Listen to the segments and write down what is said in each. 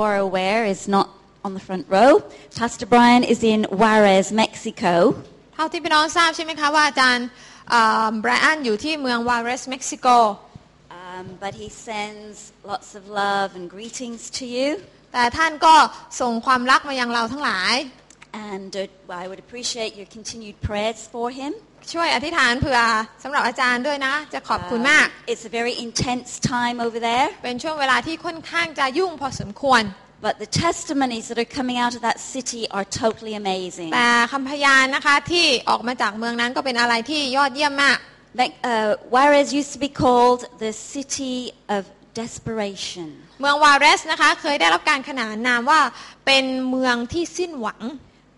are aware, is not on the front row. Pastor Brian is in Juarez, Mexico. เท่าที่พี่น้องทราบใช่ไหมคะว่าอาจารย์ไบรอันอยู่ที่เมืองวาเรสเม็กซิโก Um, but he sends lots of love and greetings to you. แต่ท่านก็ส่งความรักมายังเราทั้งหลาย And uh, I would appreciate your continued prayers for him. ช่วยอธิษฐานเผื่อสำหรับอาจารย์ด้วยนะ จะขอบคุณมาก Um, it's a very intense time over there. เป็นช่วงเวลาที่ค่อนข้างจะยุ่งพอสมควร But the testimonies that are coming out of that city are totally amazing. แต่คำพยานนะคะที่ออกมาจากเมืองนั้นก็เป็นอะไรที่ยอดเยี่ยมมาก Like, uh, Juarez used to be called the city of desperation. เมืองวาเรสนะคะเคยได้รับการขนานนามว่าเป็นเมืองที่สิ้นหวัง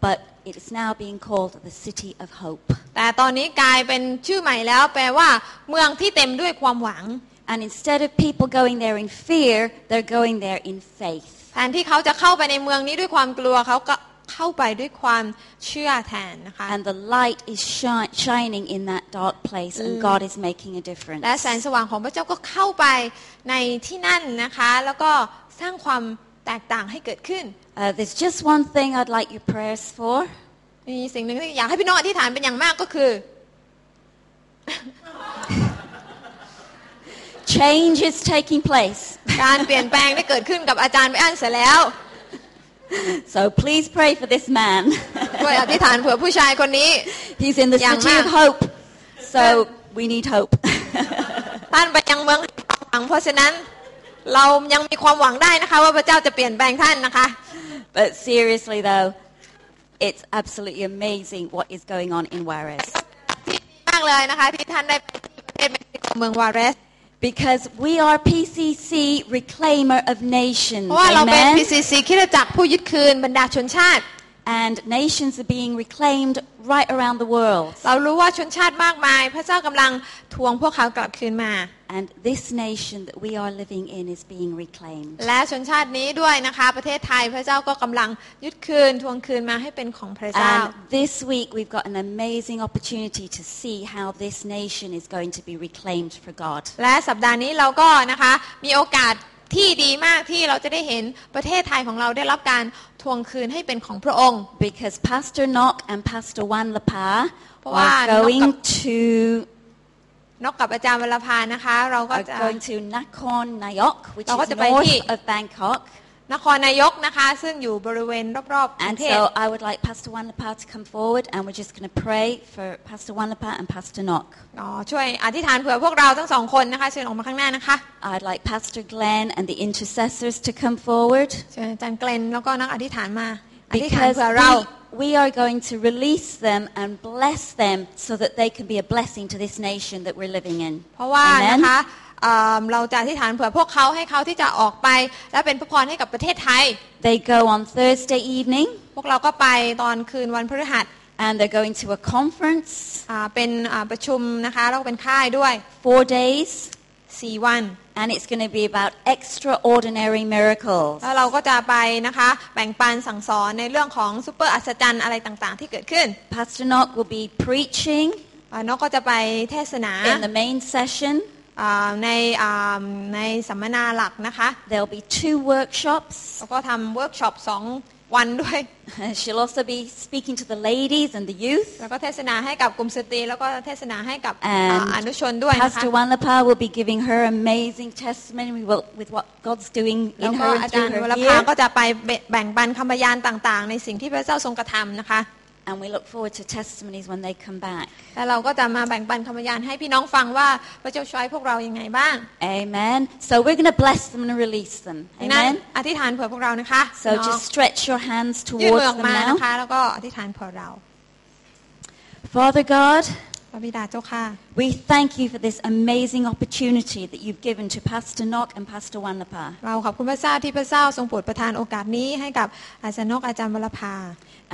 But it is now being called the city of hope. แต่ตอนนี้กลายเป็นชื่อใหม่แล้ว แปลว่า เมืองที่เต็มด้วยความหวัง And instead of people going there in fear, they're going there in faith. แทนที่เขาจะเข้าไปในเมืองนี้ด้วยความกลัวเขาก็เข้าไปด้วยความเชื่อแทนนะคะ And the light is shi- shining in that dark place, and God is making a difference. และแสงสว่างของพระเจ้าก็เข้าไปในที่นั่นนะคะ แล้วก็สร้างความแตกต่างให้เกิดขึ้น Uh, there's just one thing I'd like your prayers for. มีสิ่งหนึ่งที่อยากให้พี่น้องอธิษฐานเป็นอย่างมากก็คือ Change is taking place. การเปลี่ยนแปลงได้เกิดขึ้นกับอาจารย์ไปอันเสร็จแล้ว So please pray for this man. ช่วยอธิษฐานเผื่อผู้ชายคนนี้ He's in the Young city of man. hope. So we need hope. ท่านไปยังเมืองแห่งความหวังเพราะฉะนั้น เรายังมีความหวังได้นะคะ ว่าพระเจ้าจะเปลี่ยนแปลงท่านนะคะ but seriously though, it's absolutely amazing what is going on in Juarez. ที่ดีมากเลยนะคะที่ท่านได้ไปที่ประเทศเม็กซิโกเมืองวาเรส Because we are PCC reclaimer of เพ nations. ราะว่าเราเป็น Amen. PCC คริดจักรผู้ยึดคืนบรรดาชนชาติ And nations are being reclaimed right around the world. เรารู้ว่าชนชาติมากมาย พระเจ้ากำลังทวงพวกเขากลับคืนมา And this nation that we are living in is being reclaimed. และชนชาตินี้ด้วยนะคะ ประเทศไทยพระเจ้าก็กำลังยึดคืนทวงคืนมาให้เป็นของพระเจ้า And this week we've got an amazing opportunity to see how this nation is going to be reclaimed for God. และสัปดาห์นี้เราก็นะคะมีโอกาสที่ดีมากที่เราจะได้เห็นประเทศไทยของเราได้รับการ ทวงคืนให้เป็นของพระองค์ Because Pastor Knock and Pastor Wan Lapa Wow, are Nok going kap- to นอกกับอาจารย์วรพานะคะ เราก็ are จะ going to Nakhon Nayok, which เราก็ is จะไปที่ north of Bangkok. นครนายกนะคะ ซึ่งอยู่บริเวณรอบๆกรุ And งเทพ so I would like Pastor Wan Lapa to come forward and we're just going to pray for Pastor Wan Lapa and Pastor Knock. อ๋อช่วยอธิษฐานเผื่อพวกเราทั้งสองคนนะคะเชิญออกมาข้างหน้านะคะ I'd like Pastor Glenn and the intercessors to come forward เชิญอาจารย์เกลนแล้วก็นักอธิษฐานมา อธิษฐาน because เผื่อเรา we, we are going to release them and bless them so that they can be a blessing to this nation that we're living in. เพราะว่า Amen. นะคะ เอ่อเราจะอธิษฐานเผื่อพวกเขาให้เขาที่จะออกไป และเป็นพระพรให้กับประเทศไทย They go on Thursday evening พวกเราก็ไปตอนคืนวันพฤหัส and they're going to a conference, อ่าเป็นอ่าประชุมนะคะแล้วก็เป็นค่ายด้วย four days, 4วัน and it's going to be about extraordinary miracles. แล้วเราก็จะไปนะคะแบ่งปันสั่งสอนในเรื่องของซูเปอร์อัศจรรย์อะไรต่างๆ ที่เกิดขึ้น Pastor Knock will be preaching อ่านกก็จะไปเทศนา in the main session. อ่าในอ่าในสัมมนาหลักนะคะ There'll be two workshops. แล้วก็ทำเวิร์กช็อปสองวันด้วย She'll also be speaking to the ladies and the youth. แล้วก็เทศนาให้กับกลุ่มสตรีแล้วก็เทศนาให้กับ And อ่าอนุชนด้วยนะคะ Pastor Wanlapa will be giving her amazing testimony with with what God's doing แล้ว in ก็ her อา and จาร through ย์ว her รภา here. ก็จะไปแบ่งปันคำพยานต่างๆ ในสิ่งที่พระเจ้าทรงกระทำนะคะ And we look forward to testimonies when they come back. แล้วเราก็จะมาแบ่งปันคำพยานให้พี่น้องฟังว่าพระเจ้าช่วยพวกเรายังไงบ้าง Amen. So we're going to bless them and release them. ดังนั้น Amen. อธิษฐานเผื่อพวกเรานะคะ So พี่น้อง just stretch your hands ยื่น towards มือออก them มานะ now. คะ แล้วก็อธิษฐานเผื่อเรา Father God, พระบิดาเจ้าค่ะ we thank you for this amazing opportunity that you've given to Pastor Knock and Pastor Wanlapa. เราขอบคุณพระเจ้าที่พระเจ้าทรงโปรดประทานโอกาสนี้ให้กับอาจารย์นกอาจารย์วรภา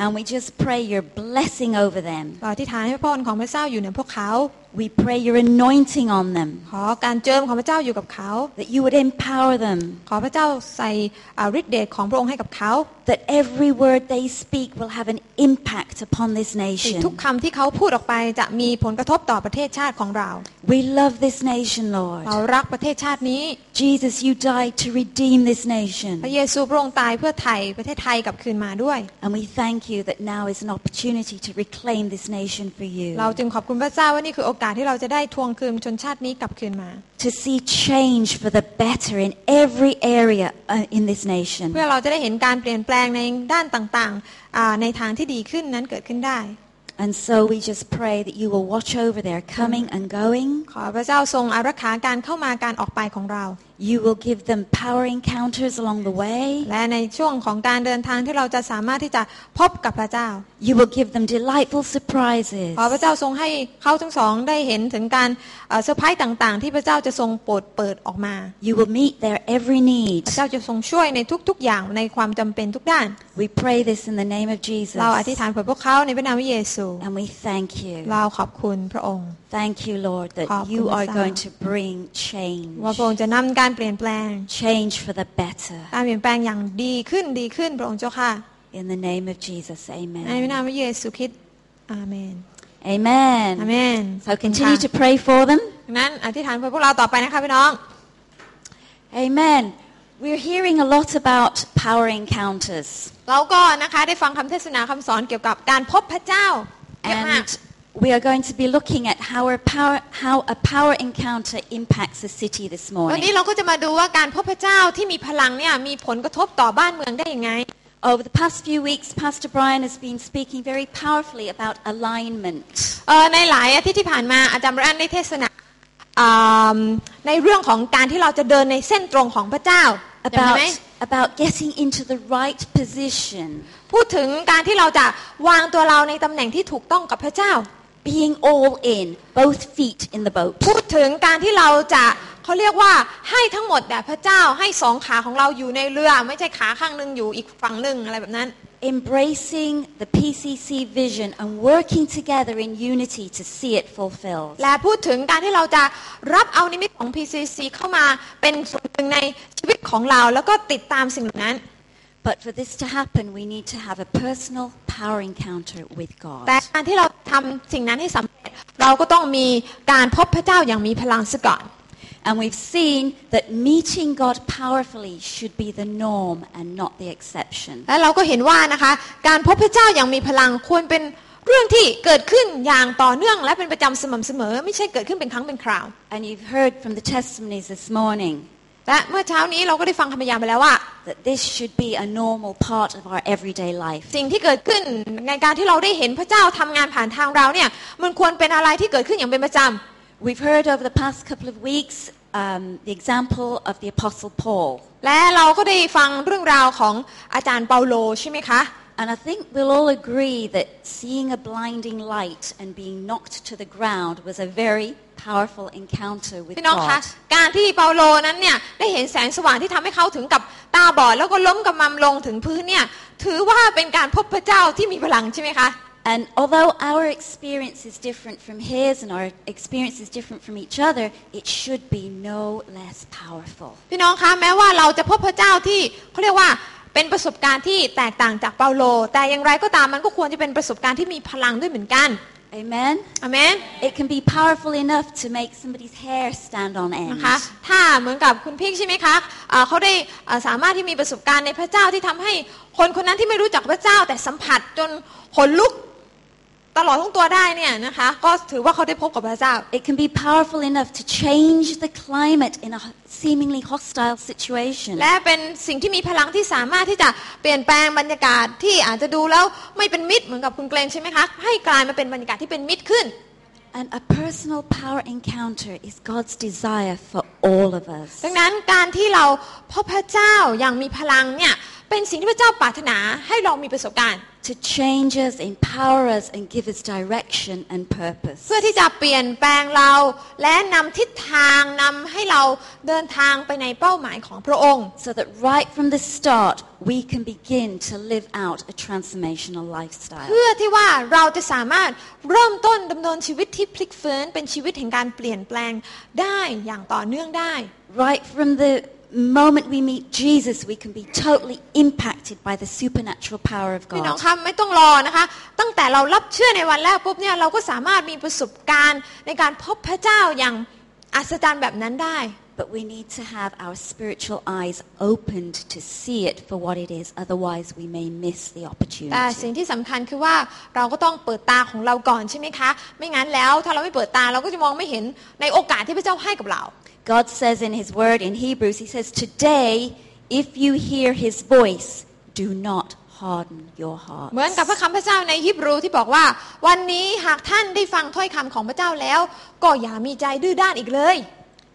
And we just pray your blessing over them. เราอธิษฐานให้พระพรของพระเจ้าอยู่เหนือพวกเขา We pray your anointing on them, ขอการเจิมของพระเจ้าอยู่กับเขา that you would empower them, ขอพระเจ้าใส่อ่าฤทธิ์เดชของพระองค์ให้กับเขา that every word they speak will have an impact upon this ที่ nation. ทุกคำที่เขาพูดออกไปจะมีผลกระทบต่อประเทศชาติของเรา We love this nation, Lord. เรารักประเทศชาตินี้ Jesus, you died to redeem this พระ nation. เยซูพระองค์ตายเพื่อไถ่ประเทศไทยกลับคืนมาด้วย And we thank you that now is an opportunity to reclaim this nation for you. เราจึงขอบคุณพระเจ้าว่านี่คือโอกาสที่เราจะได้ทวงคืนชนชาตินี้กลับคืนมา To see change for the better in every area uh, in this nation. เพื่อเราจะได้เห็นการเปลี่ยนแปลงในด้านต่างๆอ่าในทางที่ดีขึ้นนั้นเกิดขึ้นได้ And so we just pray that you will watch over their coming and going. ขอพระเจ้าทรงอารักขาการเข้ามาการออกไปของเรา You will give them power encounters along the way. และในช่วงของการเดินทางที่เราจะสามารถที่จะพบกับพระเจ้า You will give them delightful surprises. ขอพระเจ้าทรงให้เขาทั้งสองได้เห็นถึงการเอ่อเซอร์ไพรส์ต่างๆ ที่พระเจ้าจะทรงโปรดเปิดออกมา You will meet their every need. พระเจ้าจะทรงช่วยในทุกๆอย่างในความจำเป็นทุกด้าน We pray this in the name of Jesus. เราอธิษฐานเผื่อพวกเขาในพระนามพระเยซู And we thank you. เราขอบคุณพระองค์ Thank you, Lord, that ขอบคุณ you are พระเจ้า going to bring change. ว่าพระองค์จะนำการเปลี่ยนแปลง Change for the better. การเปลี่ยนแปลงอย่างดีขึ้นดีขึ้นพระองค์เจ้าค่ะ In the name of Jesus, ในพระนาม amen. พระเยซูคริสต์อาเมนอา Amen. เมน So continue to pray for them. ดังนั้นอธิษฐานเพื่อพวกเราต่อไปนะคะพี่น้อง Amen. We're hearing a lot about power encounters. เราก็นะคะได้ฟังคำเทศนาคำสอนเกี่ยวกับการพบพระเจ้าเยอะมาก And we are going to be looking at how a power, how a power encounter impacts the city this วัน morning. นี้เราก็จะมาดูว่าการพบพระเจ้าที่มีพลังเนี่ยมีผลกระทบต่อบ้านเมืองได้ยังไง Over the past few weeks, Pastor Brian has been speaking very powerfully about alignment. เอ่อในหลายอาทิตย์ที่ผ่านมาอาจารย์บรันได้เทศนาอ่าในเรื่องของการที่เราจะเดินในเส้นตรงของพระเจ้าจำได้ไหม About, about getting into the right position, พูดถึงการที่เราจะวางตัวเราในตำแหน่งที่ถูกต้องกับพระเจ้า being all in, both feet in the boat. พูดถึงการที่เราจะเขาเรียกว่าให้ทั้งหมดแด่พระเจ้าให้สองขาของเราอยู่ในเรือ ไม่ใช่ขาข้างหนึ่งอยู่อีกฝั่งหนึ่งอะไรแบบนั้น Embracing the PCC vision and working together in unity to see it fulfilled. และพูดถึงการที่เราจะรับเอานิมิตของ PCC เข้ามาเป็นส่วนหนึ่งในชีวิตของเราแล้วก็ติดตามสิ่งเหล่านั้น But for this to happen, we need to have a personal power encounter with God. แต่การที่เราทำสิ่งนั้นให้สำเร็จ เราก็ต้องมีการพบพระเจ้าอย่างมีพลังซะก่อน And we've seen that meeting God powerfully should be the norm and not the exception. และเราก็เห็นว่านะคะ การพบพระเจ้าอย่างมีพลังควรเป็นเรื่องที่เกิดขึ้นอย่างต่อเนื่อง และเป็นประจำสม่ำเสมอ ไม่ใช่เกิดขึ้นเป็นครั้งเป็นคราว And you've heard from the testimonies this morning และเมื่อเช้านี้เราก็ได้ฟังคำพยานไปแล้วว่า that this should be a normal part of our everyday life. สิ่งที่เกิดขึ้นในการที่เราได้เห็นพระเจ้าทำงานผ่านทางเราเนี่ยมันควรเป็นอะไรที่เกิดขึ้นอย่างเป็นประจำ We've heard over the past couple of weeks um, the example of the Apostle Paul. และเราก็ได้ฟังเรื่องราวของอาจารย์เปาโลใช่ไหมคะ And I think we'll all agree that seeing a blinding light and being knocked to the ground was a very powerful encounter with พี่น้องคะ God. การที่เปาโลนั้นเนี่ยได้เห็นแสงสว่างที่ทำให้เขาถึงกับตาบอดแล้วก็ล้มกำมำลงถึงพื้นเนี่ยถือว่าเป็นการพบพระเจ้าที่มีพลังใช่ไหมคะ And although our experience is different from his and our experience is different from each other, it should be no less powerful. พี่น้องคะแม้ว่าเราจะพบพระเจ้าที่เขาเรียกว่าเป็นประสบการณ์ที่แตกต่างจากเปาโล แต่อย่างไรก็ตามมันก็ควรจะเป็นประสบการณ์ที่มีพลังด้วยเหมือนกัน Amen? อเมน It can be powerful enough to make somebody's hair stand on end. นะคะถ้าเหมือนกับคุณพิงใช่ไหมคะอ่าเขาได้อ่าสามารถที่มีประสบการณ์ในพระเจ้าที่ทำให้คนคนนั้นที่ไม่รู้จักพระเจ้าแต่สัมผัสจนขนลุก ตลอดทั้งตัวได้เนี่ยนะคะก็ถือว่าเขาได้พบกับพระเจ้า It can be powerful enough to change the climate in a seemingly hostile situation. และเป็นสิ่งที่มีพลังที่สามารถที่จะเปลี่ยนแปลงบรรยากาศที่อาจจะดูแล้วไม่เป็นมิตรเหมือนกับคุณเกรนใช่ไหมคะให้กลายมาเป็นบรรยากาศที่เป็นมิตรขึ้น And a personal power encounter is God's desire for all of us. ดังนั้นการที่เราพบพระเจ้าอย่างมีพลังเนี่ย เป็นสิ่งที่พระเจ้าปรารถนาให้เรามีประสบการณ์ to change us, empower us, and give us direction and purpose. เพื่อที่จะเปลี่ยนแปลงเราและนำทิศทางนำให้เราเดินทางไปในเป้าหมายของพระองค์ So that right from the start, we can begin to live out a transformational lifestyle. เพื่อที่ว่าเราจะสามารถเริ่มต้นดำเนินชีวิตที่พลิกฟื้นเป็นชีวิตแห่งการเปลี่ยนแปลงได้อย่างต่อเนื่องได้ Right from the moment we meet Jesus, we can be totally impacted by the supernatural power of พี่น้อง God. คะไม่ต้องรอนะคะ ตั้งแต่เรารับเชื่อในวันแรกปุ๊บเนี่ยเราก็สามารถมีประสบการณ์ในการพบพระเจ้าอย่างอัศจรรย์แบบนั้นได้ But we need to have our spiritual eyes opened to see it for what it is. Otherwise, we may miss the แต่สิ่ง opportunity. ที่สำคัญคือว่าเราก็ต้องเปิดตาของเราก่อนใช่ไหมคะ ไม่งั้นแล้วถ้าเราไม่เปิดตาเราก็จะมองไม่เห็นในโอกาสที่พระเจ้าให้กับเรา God says in His Word in Hebrews, He says, Today, if you hear His voice, do not harden your heart เหมือนกับพระคำพระเจ้าในฮิบรูที่บอกว่า วันนี้หากท่านได้ฟังถ้อยคำของพระเจ้าแล้ว ก็อย่ามีใจดื้อด้านอีกเลย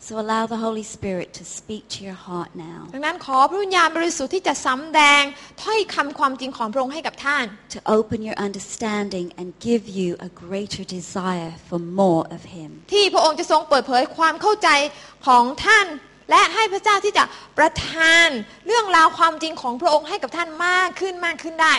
So allow the Holy Spirit to speak to your heart now, ดังนั้นขอพระวิญญาณบริสุทธิ์ที่จะสำแดงถ้อยคำความจริงของพระองค์ให้กับท่าน to open your understanding and give you a greater desire for more of Him. ที่พระองค์จะทรงเปิดเผยความเข้าใจของท่าน และให้พระเจ้าที่จะประทานเรื่องราวความจริงของพระองค์ให้กับท่านมากขึ้นมากขึ้นได้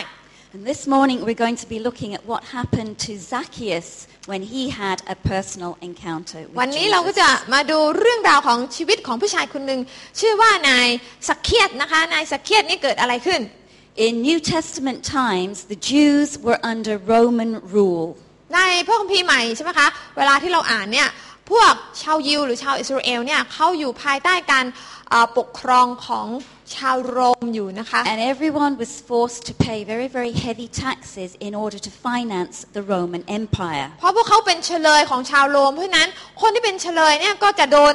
And this morning, we're going to be looking at what happened to Zacchaeus when he had a personal encounter วัน with นี้เราก็ Jesus. จะมาดูเรื่องราวของชีวิตของผู้ชายคนหนึ่งชื่อว่านายสักเคียตนะคะนายสักเคียตนี่เกิดอะไรขึ้น In New Testament times, the Jews were under Roman rule. ในพระคัมภีร์ใหม่ใช่ไหมคะเวลาที่เราอ่านเนี่ยพวกชาวยิวหรือชาวอิสราเอลเนี่ยเขาอยู่ภายใต้การอ่าปกครองของ ชาวโรมอยู่นะคะ And everyone was forced to pay very, very heavy taxes in order to finance the Roman Empire. เพราะพวกเขาเป็นเฉลยของชาวโรม เพราะฉะนั้นคนที่เป็นเฉลยเนี่ยก็จะโดน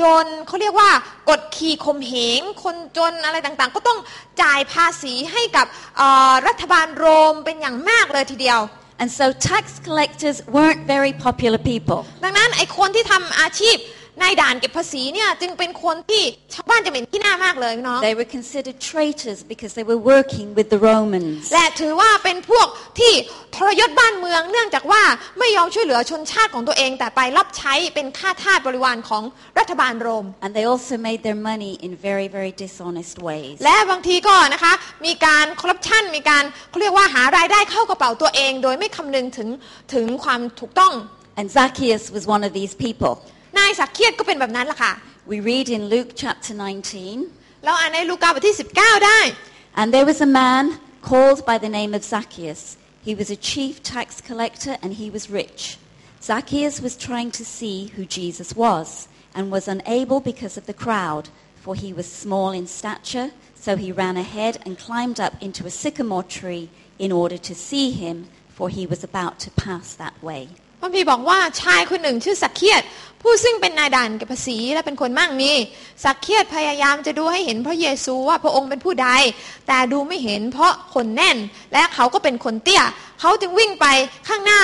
โดนเขาเรียกว่ากดขี่ข่มเหงคนจนอะไรต่างๆ ก็ต้องจ่ายภาษีให้กับเอ่อรัฐบาลโรมเป็นอย่างมากเลยทีเดียว And so tax collectors weren't very popular people. ดังนั้นไอ้คนที่ทำอาชีพ ในด่านเก็บภาษีเนี่ยจึงเป็นคนที่ชาวบ้านจะเหม็นที่หน้ามากเลยพี่น้อง They were considered traitors because they were working with the Romans. และถือว่าเป็นพวกที่ทรยศบ้านเมือง เนื่องจากว่าไม่ยอมช่วยเหลือชนชาติของตัวเอง แต่ไปรับใช้เป็นข้าทาสบริวารของรัฐบาลโรม And they also made their money in very, very dishonest ways. และบางทีก็นะคะมีการคอร์รัปชันมีการเขาเรียกว่าหารายได้เข้ากระเป๋าตัวเอง โดยไม่คำนึงถึงถึงความถูกต้อง And Zacchaeus was one of these people. นายสักเคียดก็เป็นแบบนั้นแหละค่ะ We read in Luke chapter 19 เราอ่านในลูกาบทที่ 19 ได้ And there was a man called by the name of Zacchaeus. He was a chief tax collector and he was rich. Zacchaeus was trying to see who Jesus was and was unable because of the crowd, for he was small in stature. So he ran ahead and climbed up into a sycamore tree in order to see him, for he was about to pass that way. พระพีร์บอกว่าชายคนหนึ่งชื่อสักเคียดผู้ซึ่งเป็นนายด่านเก็บภาษีและเป็นคนมั่งมีสักเคียดพยายามจะดูให้เห็นพระเยซูว่าพระองค์เป็นผู้ใด แต่ดูไม่เห็นเพราะคนแน่น และเขาก็เป็นคนเตี้ย เขาจึงวิ่งไปข้างหน้า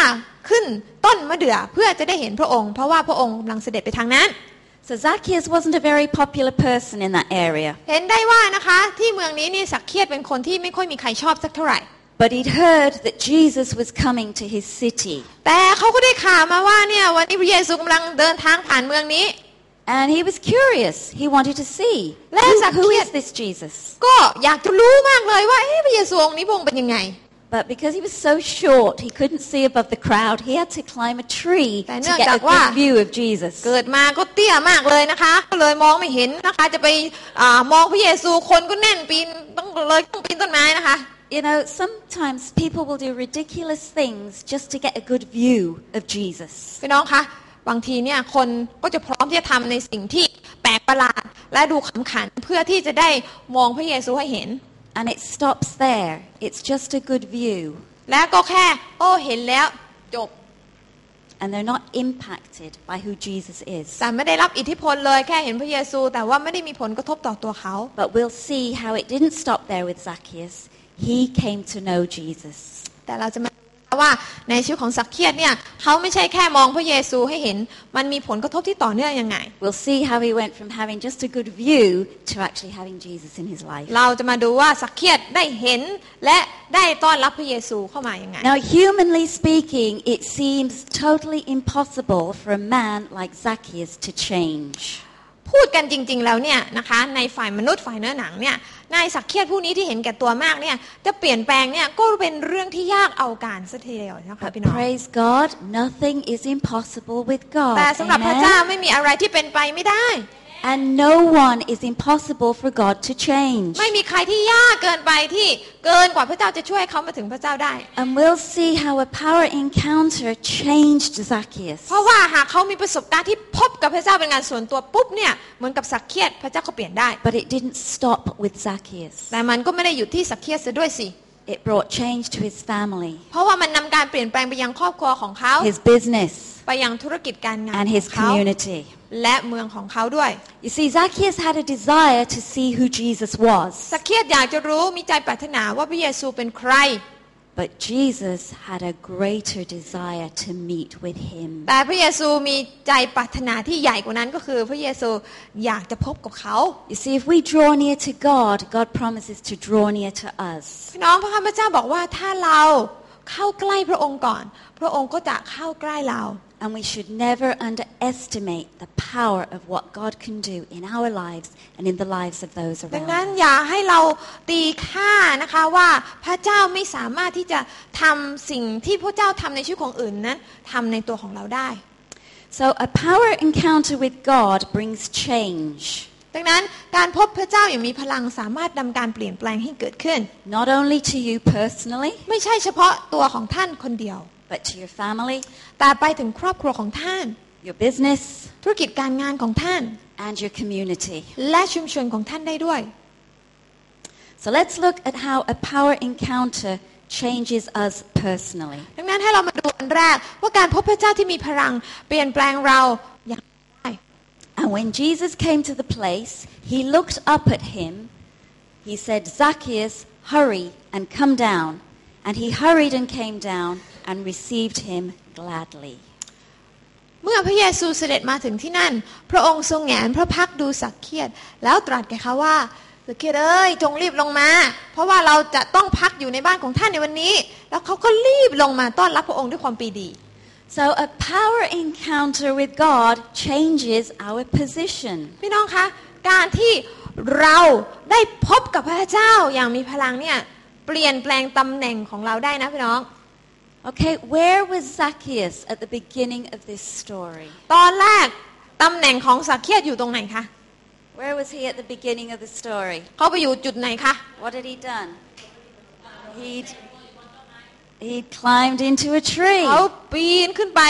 ขึ้นต้นมะเดื่อเพื่อจะได้เห็นพระองค์ เพราะว่าพระองค์กำลังเสด็จไปทางนั้น So Zacchaeus wasn't a very popular person in that area. เห็นได้ว่านะคะที่เมืองนี้นี่สักเคียดเป็นคนที่ไม่ค่อยมีใครชอบสักเท่าไหร่ But he'd heard that Jesus was coming to his city. แต่เขาก็ได้ข่าวมาว่าเนี่ยวันนี้พระเยซูกำลังเดินทางผ่านเมืองนี้ And he was curious. He wanted to see who, Let's who accept- is this Jesus. ก็อยากจะรู้มากเลยว่าเอ๊ะพระเยซูองค์นี้พระองค์เป็นยังไง But because he was so short, he couldn't see above the crowd. He had to climb a tree แต่ to เนื่อง get จา a กว่า good view of Jesus. เกิดมาก็เตี้ยมากเลยนะคะก็เลยมองไม่เห็นนะคะจะไปอามองพระเยซูคนก็แน่นปีนต้องเลยต้องปีนต้นไม้นะคะ You know, sometimes people will do ridiculous things just to get a good view of Jesus. พี่น้องคะบางทีเนี่ยคนก็จะพร้อมที่จะทำในสิ่งที่แปลกประหลาด และดูขำขันเพื่อที่จะได้มองพระเยซูให้เห็น And it stops there. It's just a good view. และก็แค่โอ้เห็นแล้วจบ And they're not impacted by who Jesus is. แต่ไม่ได้รับอิทธิพลเลยแค่เห็นพระเยซู แต่ว่าไม่ได้มีผลกระทบต่อตัวเขา But we'll see how it didn't stop there with Zacchaeus. He came to know Jesus. แต่เราจะมา ว่าในชีวิตของสักเคียดเนี่ยเขาไม่ใช่แค่มองพระเยซูให้เห็น มันมีผลกระทบที่ต่อเนื่องยังไง We'll see how he went from having just a good view to actually having Jesus in his life. เราจะมาดูว่าสักเคียดได้เห็นและได้ต้อนรับพระเยซูเข้ามายังไง Now, humanly speaking, it seems totally impossible for a man like Zacchaeus to change. พูดกันจริง ๆ แล้วเนี่ยนะคะในฝ่ายมนุษย์ฝ่ายเนื้อหนังเนี่ย นายสักเคียดผู้นี้ที่เห็นแก่ตัวมากเนี่ยจะเปลี่ยนแปลงเนี่ยก็เป็นเรื่องที่ยากเอาการสัทีเดียวนะคะ But พี่น้อง praise God, nothing is impossible with God. แต่สำหรับพระเจ้า Amen? ไม่มีอะไรที่เป็นไปไม่ได้ And no one is impossible for God to change. ไม่มีใครที่ยากเกินไปที่เกินกว่าพระเจ้าจะช่วยเขามาถึงพระเจ้าได้ And we'll see how a power encounter changed Zacchaeus. เพราะว่าหากเขามีประสบการณ์ที่พบกับพระเจ้าเป็นงานส่วนตัวปุ๊บเนี่ยเหมือนกับสักเคียดพระเจ้าก็เปลี่ยนได้ But it didn't stop with Zacchaeus. แต่มันก็ไม่ได้หยุดที่สักเคียดซะด้วยสิ It brought change to his family, เพราะว่ามันนำการเปลี่ยนแปลงไปยังครอบครัวของเขา his business, ไปยังธุรกิจการงาน and ข his องเขา community. และเมืองของเขาด้วย You see, Zacchaeus had a desire to see who Jesus was. สักเคียดอยากจะรู้มีใจปรารถนาว่าพระเยซูเป็นใคร But Jesus had a greater desire to meet with him. แต่พระเยซูมีใจปรารถนาที่ใหญ่กว่านั้นก็คือ พระเยซูอยากจะพบกับเขา You see, if we draw near to God, God promises to draw near to us. พี่น้องพระคำพระเจ้าบอกว่าถ้าเรา เข้าใกล้พระองค์ก่อน พระองค์ก็จะเข้าใกล้เรา And we should never underestimate the power of what God can do in our lives and in the lives of those ดัง around นั้น us. อย่าให้เราตีค่านะคะว่าพระเจ้าไม่สามารถที่จะทำสิ่งที่พระเจ้าทำในชีวิตของอื่นนั้นทำในตัวของเราได้ So a power encounter with God brings change, ดังนั้นการพบพระเจ้าอย่างมีพลังสามารถนำการเปลี่ยนแปลงให้เกิดขึ้น not only to you personally, ไม่ใช่เฉพาะตัวของท่านคนเดียว but to your family, แต่ไปถึงครอบครัวของท่าน your business, ธุรกิจการงานของท่าน and your community. และชุมชนของท่านได้ด้วย So let's look at how a power encounter changes us personally. ดังนั้นให้เรามาดูอันแรกว่าการพบพระเจ้าที่มีพลังเปลี่ยนแปลงเราอย่างไร And when Jesus came to the place, he looked up at him. He said, Zacchaeus, hurry and come down. And he hurried and came down and received him gladly. เมื่อพระเยซูเสด็จมาถึงที่นั่น พระองค์ทรงแงนพระพักดูสักเคียดแล้วตรัสแก่เขาว่าสักเคียดเอ้ยจงรีบลงมา เพราะว่าเราจะต้องพักอยู่ในบ้านของท่านในวันนี้ แล้วเขาก็รีบลงมาต้อนรับพระองค์ด้วยความปีดี So a power encounter with God changes our position. พี่น้องคะ การที่เราได้พบกับพระเจ้าอย่างมีพลังเนี่ยเปลี่ยนแปลงตำแหน่งของเราได้นะพี่น้อง Okay, where was Zacchaeus at the beginning of this story? ตอนแรกตำแหน่งของสักเคียดอยู่ตรงไหนคะ Where was he at the beginning of the story? เขาไปอยู่จุดไหนคะ What had he done? He'd, he'd climbed into a tree. เขาปีนขึ้นไป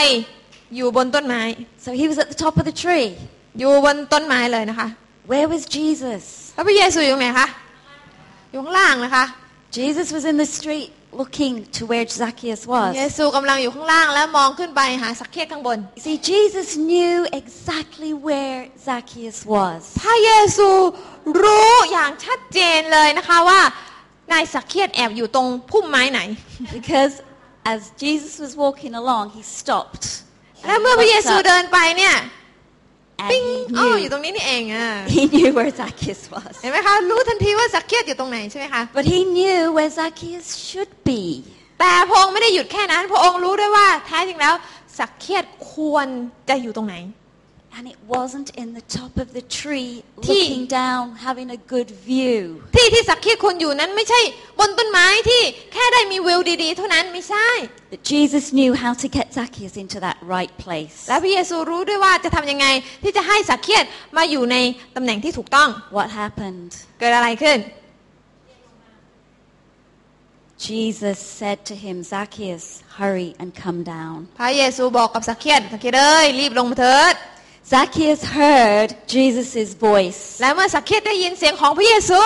อยู่บนต้นไม้ So he was at the top of the tree. อยู่บนต้นไม้เลยนะคะ Where was Jesus? แล้วพระเยซูอยู่ตรงไหนคะ อยู่ข้างล่างนะคะ Jesus was in the street looking to where Zacchaeus เย was. ซูกำลังอยู่ข้างล่างแล้วมองขึ้นไปหาสักเคียดข้างบน You see, Jesus knew exactly where Zacchaeus was. พระเยซูรู้อย่างชัดเจนเลยนะคะว่า นายสักเคียดแอบอยู่ตรงพุ่มไม้ไหน Because as Jesus was walking along, he stopped. แล้ว And เมื่อ he พระเย looked ซู up เดินไปเนี่ย and ปิ้ง he อ๋ออยู่ knew, ตรงนี้นี่เองอะ he knew where Zacchaeus was. เห็นไหมคะรู้ทันทีว่าสักเคียดอยู่ตรงไหนใช่ไหมคะ But he knew where Zacchaeus should be. แต่พระองค์ไม่ได้หยุดแค่นั้น พระองค์รู้ด้วยว่าแท้จริงแล้วสักเคียดควรจะอยู่ตรงไหน And it wasn't in the top of the tree, Tí. looking down, having a good view. ที่ที่สักเคียดควรอยู่นั้นไม่ใช่บนต้นไม้ที่แค่ได้มีวิวดีๆเท่านั้นไม่ใช่ But Jesus knew how to get Zacchaeus into that right place. และพระเยซูรู้ด้วยว่าจะทำยังไงที่จะให้สักเคียดมาอยู่ในตำแหน่งที่ถูกต้อง What happened? เกิดอะไรขึ้น Jesus said to him, Zacchaeus, hurry and come down. พระเยซูบอกกับสักเคียดสักเคียดเอ้ยรีบลงมาเถิด Zacchaeus heard Jesus' voice. และเมื่อสักเคียดได้ยินเสียงของพระเยซู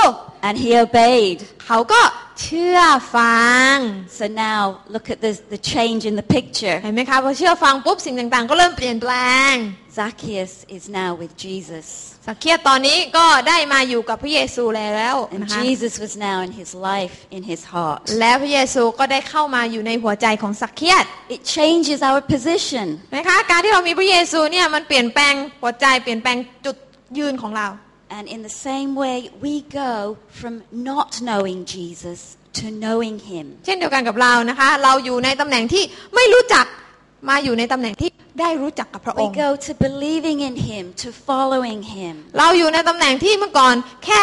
And he obeyed. เขาก็เชื่อฟัง So now look at the, the change in the picture. เห็นไหมคะพอเชื่อฟังปุ๊บสิ่งต่างๆ ก็เริ่มเปลี่ยนแปลง Zacchaeus is now with Jesus. สักเคียตอนนี้ก็ได้มาอยู่กับพระเยซูแล้ว And นะคะ Jesus was now in his life, in his heart. และพระเยซูก็ได้เข้ามาอยู่ในหัวใจของสักเคียต It changes our position. นะคะการที่เรามีพระเยซูเนี่ยมันเปลี่ยนแปลงหัวใจเปลี่ยนแปลงจุดยืนของเรา And in the same way, we go from not knowing Jesus to knowing Him. เช่นเดียวกันกับเรานะคะ เราอยู่ในตำแหน่งที่ไม่รู้จักมาอยู่ในตำแหน่งที่ได้รู้จักกับพระอง We go to believing in Him, to following Him. เราอยู่ในตำแหน่งที่เมื่อก่อนแค่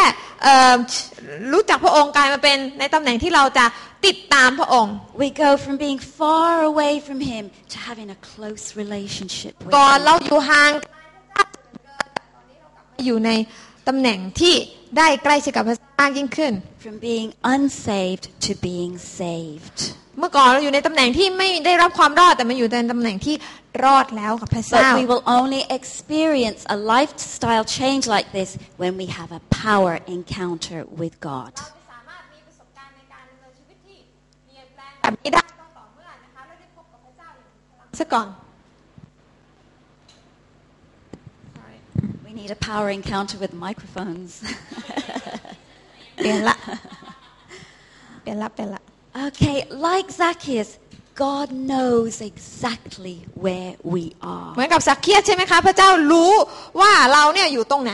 รู้จักพระองค์กลายมาเป็นในตำแหน่งที่เราจะติดตามพระองค์. We go from being far away from Him to having a close relationship with ตำแหน่งที่ได้ใกล้ชิดกับพระเจ้ามากยิ่งขึ้น From being unsaved to being saved. เมื่อก่อนเราอยู่ในตำแหน่งที่ไม่ได้รับความรอดแต่มาอยู่ในตำแหน่งที่รอดแล้วกับพระเจ้า But we will only experience a lifestyle change like this when we have a power encounter with God. สามารถมีประสบการณ์ในการดำเนินชีวิตที่เปลี่ยนแปลงแบบนี้ได้ก็ต่อเมื่อนะคะเราได้พบกับพระเจ้าอย่างมีพลังซะก่อน need a power encounter with microphones. เปลี่ยนละ เปลี่ยนละเปลี่ยนละ okay, like Zacchaeus, God knows exactly where we are. เหมือนกับสักเคียสใช่ไหมคะพระเจ้ารู้ว่าเราเนี่ยอยู่ตรงไหน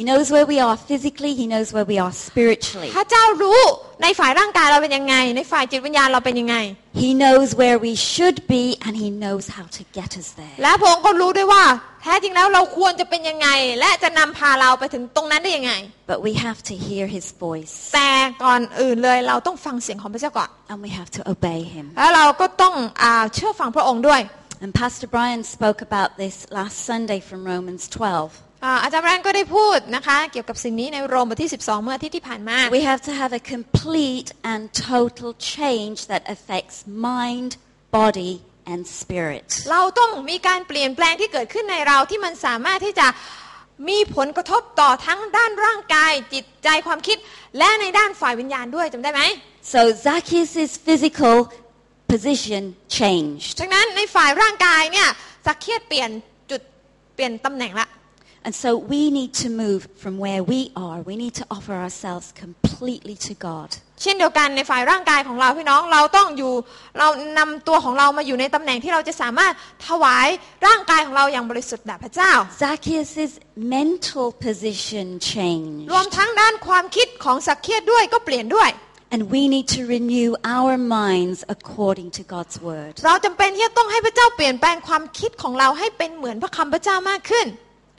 He knows where we are physically, He knows where we are spiritually. พระเจ้ารู้ในฝ่ายร่างกายเราเป็นยังไง ในฝ่ายจิตวิญญาณเราเป็นยังไง He knows where we should be and He knows how to get us there. และพระองค์ก็รู้ด้วยว่า แท้จริงแล้วเราควรจะเป็นยังไง และจะนำพาเราไปถึงตรงนั้นได้ยังไง But we have to hear His voice แต่ก่อนอื่นเลยเราต้องฟังเสียงของพระเจ้าก่อน and we have to obey Him. แล้วเราก็ต้องอาเชื่อฟังพระองค์ด้วย And Pastor Brian spoke about this last Sunday from Romans 12. อ่าอาจารย์แรนก็ได้พูดนะคะเกี่ยวกับสิ่งนี้ในโรมบทที่ 12 เมื่ออาทิตย์ที่ผ่านมา We have to have a complete and total change that affects mind, body, and spirit. เราต้องมีการเปลี่ยนแปลงที่เกิดขึ้นในเราที่มันสามารถที่จะมีผลกระทบต่อทั้งด้านร่างกายจิตใจความคิด และในด้านฝ่ายวิญญาณด้วยจำได้ไหม So Zacchaeus' physical position changed. ดังนั้นในฝ่ายร่างกายเนี่ยสักเคียดเปลี่ยนจุดเปลี่ยนตำแหน่งละ And so we need to move from where we are. We need to offer ourselves completely to God. เช่นเดียวกันในฝ่ายร่างกายของเราพี่น้องเราต้องอยู่เรานำตัวของเรามาอยู่ในตำแหน่งที่เราจะสามารถถวายร่างกายของเราอย่างบริสุทธิ์แด่พระเจ้า Zacchaeus' mental position changed. รวมทั้งด้านความคิดของสักเคียดด้วยก็เปลี่ยนด้วย And we need to renew our minds according to God's word. เราจำเป็นที่จะต้องให้พระเจ้าเปลี่ยนแปลงความคิดของเราให้เป็นเหมือนพระคำพระเจ้ามากขึ้น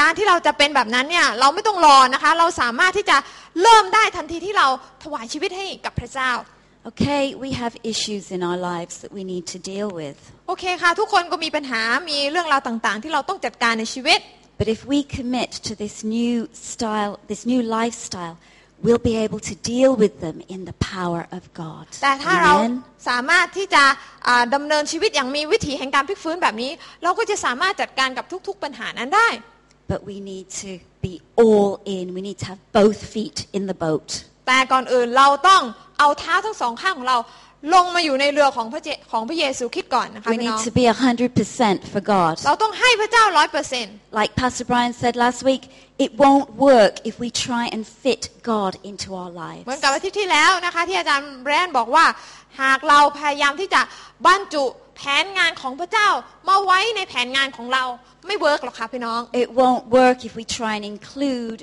การที่เราจะเป็นแบบนั้นเนี่ยเราไม่ต้องรอนะคะ เราสามารถที่จะเริ่มได้ทันทีที่เราถวายชีวิตให้กับพระเจ้า Okay, we have issues in our lives that we need to deal with. โอเคค่ะ ทุกคนก็มีปัญหา มีเรื่องราวต่างๆ ที่เราต้องจัดการในชีวิต But if we commit to this new style, this new lifestyle, we'll be able to deal with them in the power of God. แต่ถ้าเรา Amen. สามารถที่จะอ่าดำเนินชีวิตอย่างมีวิถีแห่งการพลิกฟื้นแบบนี้ เราก็จะสามารถจัดการกับทุก ๆ ปัญหานั้นได้ But we need to be all in. We need to have both feet in the boat. แต่ก่อนอื่นเราต้องเอาเท้าทั้งสองข้างของเรา ลงมาอยู่ในเรือของพระเจของพระเยซูคริดก่อนนะคะ We พี่น้ need อง to be 100% for God. เราต้องให้พระเจ้าร้อยเปอร์เซ็นต์ Like Pastor Brian said last week, it won't work if we try and fit God into our เหมือน lives. กับอาทิตย์ที่แล้วนะคะ ที่อาจารย์แบรนด์บอกว่า หากเราพยายามที่จะบรรจุ แผนงานของพระเจ้ามาไว้ในแผนงานของเราไม่ work หรอกค่ะพี่น้อง It won't work if we try and include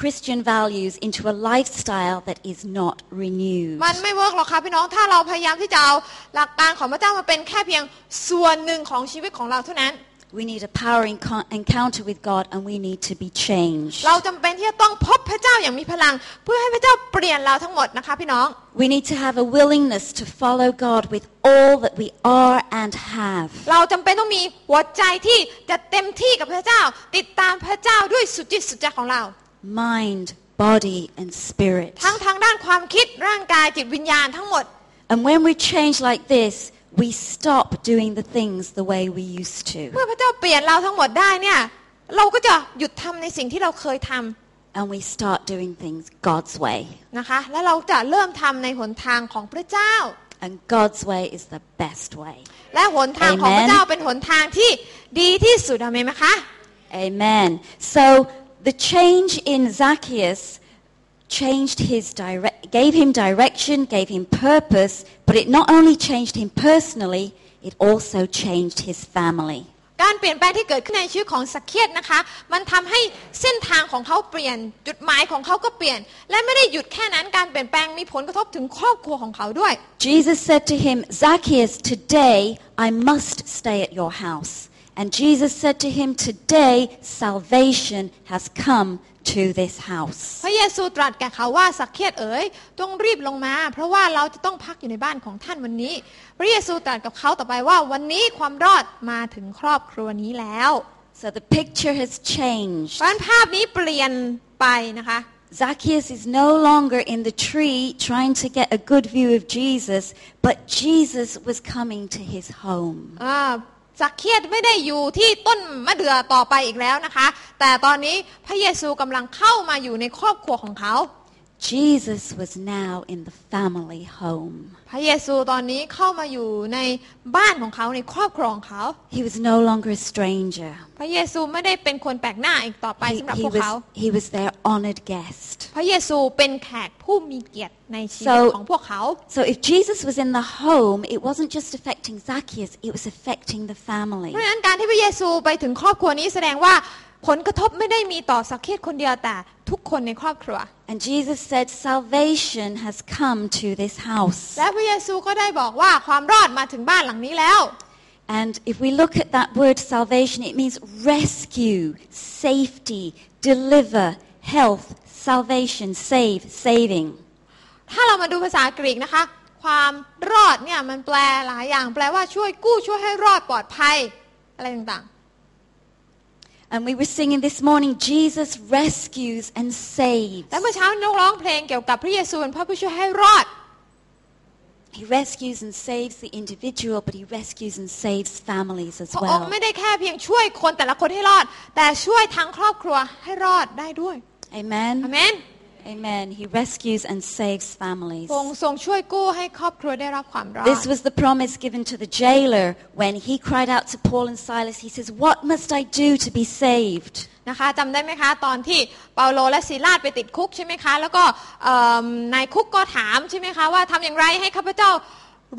Christian values into a lifestyle that is not renewed. มันไม่ work หรอกค่ะพี่น้องถ้าเราพยายามที่จะเอาหลักการของพระเจ้ามาเป็นแค่เพียงส่วนหนึ่งของชีวิตของเราเท่านั้น We need a power enco- encounter with God and we need to be changed. เราจำเป็นที่จะต้องพบพระเจ้าอย่างมีพลัง เพื่อให้พระเจ้าเปลี่ยนเราทั้งหมดนะคะพี่น้อง We need to have a willingness to follow God with all that we are and have. เราจำเป็นต้องมีหัวใจที่จะเต็มที่กับพระเจ้า ติดตามพระเจ้าด้วยสุดจิตสุดใจของเรา Mind, body and spirit. ทั้งทางด้านความคิดร่างกายจิตวิญญาณทั้งหมด And when we change like this, we stop doing the things the way we used to. เมื่อพระเจ้าเปลี่ยนเราทั้งหมดได้เนี่ยเราก็จะหยุดทำในสิ่งที่เราเคยทำ And we start doing things God's way. นะคะ แล้วเราจะเริ่มทำในหนทางของพระเจ้า And God's way is the best way. และหนทางของพระเจ้าเป็นหนทางที่ดีที่สุดอเมนไหมคะ Amen. So the change in Zacchaeus changed his direct, gave him direction, gave him purpose, but it not only changed him personally, it also changed his family. การเปลี่ยนแปลงที่เกิดขึ้นในชีวิตของสักเคียดนะคะ มันทำให้เส้นทางของเขาเปลี่ยน จุดหมายของเขาก็เปลี่ยน และไม่ได้หยุดแค่นั้น การเปลี่ยนแปลงมีผลกระทบถึงครอบครัวของเขาด้วย Jesus said to him, Zacchaeus, today I must stay at your house. And Jesus said to him, Today salvation has come to this house. พระเยซูตรัสแก่เขาว่าสักเคียดเอ๋ยต้องรีบลงมา เพราะว่าเราจะต้องพักอยู่ในบ้านของท่านวันนี้ พระเยซูตรัสกับเขาต่อไปว่าวันนี้ความรอดมาถึงครอบครัวนี้แล้ว So the picture has changed. เพราะฉะนั้นภาพนี้เปลี่ยนไปนะคะ Zacchaeus is no longer in the tree trying to get a good view of Jesus, but Jesus was coming to his home. อ่า สักเคียดไม่ได้อยู่ที่ต้นมะเดื่อต่อไปอีกแล้วนะคะ แต่ตอนนี้พระเยซูกำลังเข้ามาอยู่ในครอบครัวของเขา Jesus was now in the family home. พระเยซูตอนนี้เข้ามาอยู่ในบ้านของเขาในครอบครัวของเขา He was no longer a stranger. พระเยซูไม่ได้เป็นคนแปลกหน้าอีกต่อไป He, สำหรับ he พวกเขา was, he was their honored guest. พระเยซูเป็นแขกผู้มีเกียรติในชีวิต So- ของพวกเขา So if Jesus was in the home, it wasn't just affecting Zacchaeus, it was affecting the family. เพราะฉะนั้นการที่พระเยซูไปถึงครอบครัวนี้แสดงว่า ผลกระทบไม่ได้มีต่อสักเคียดคนเดียวแต่ทุกคนในครอบครัว And Jesus said, salvation has come to this house. และพระเยซูก็ได้บอกว่าความรอดมาถึงบ้านหลังนี้แล้ว And if we look at that word salvation, it means rescue, safety, deliver, health, salvation, save, saving. ถ้าเรามาดูภาษากรีกนะคะ ความรอดเนี่ยมันแปลหลายอย่าง แปลว่าช่วยกู้ช่วยให้รอดปลอดภัยอะไรต่าง And we were singing this morning, Jesus rescues and ๆ saves. และเมื่อเช้านกร้องเพลงเกี่ยวกับพระเยซูเป็นพระผู้ช่วยให้รอด He rescues and saves the individual, but he rescues and saves families as พระองค์ well. ไม่ได้แค่เพียงช่วยคนแต่ละคนให้รอด แต่ช่วยทั้งครอบครัวให้รอดได้ด้วย อ Amen. เมน Amen. He rescues and saves families. พระองค์ทรงช่วยกู้ให้ครอบครัวได้รับความรอด This was the promise given to the jailer when he cried out to Paul and Silas. He says, What must I do to be saved? นะคะจำได้ไหมคะ ตอนที่เปาโลและซีลาดไปติดคุกใช่ไหมคะ แล้วก็เอิ่มนายคุกก็ถามใช่ไหมคะว่าทำอย่างไรให้ข้าพเจ้า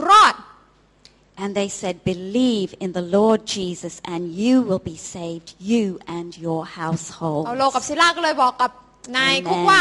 รอด And they said, Believe in the Lord Jesus, and you will be saved, you and your household. เปาโลกับซิลาก็เลยบอกกับนาย Amen. คุกว่า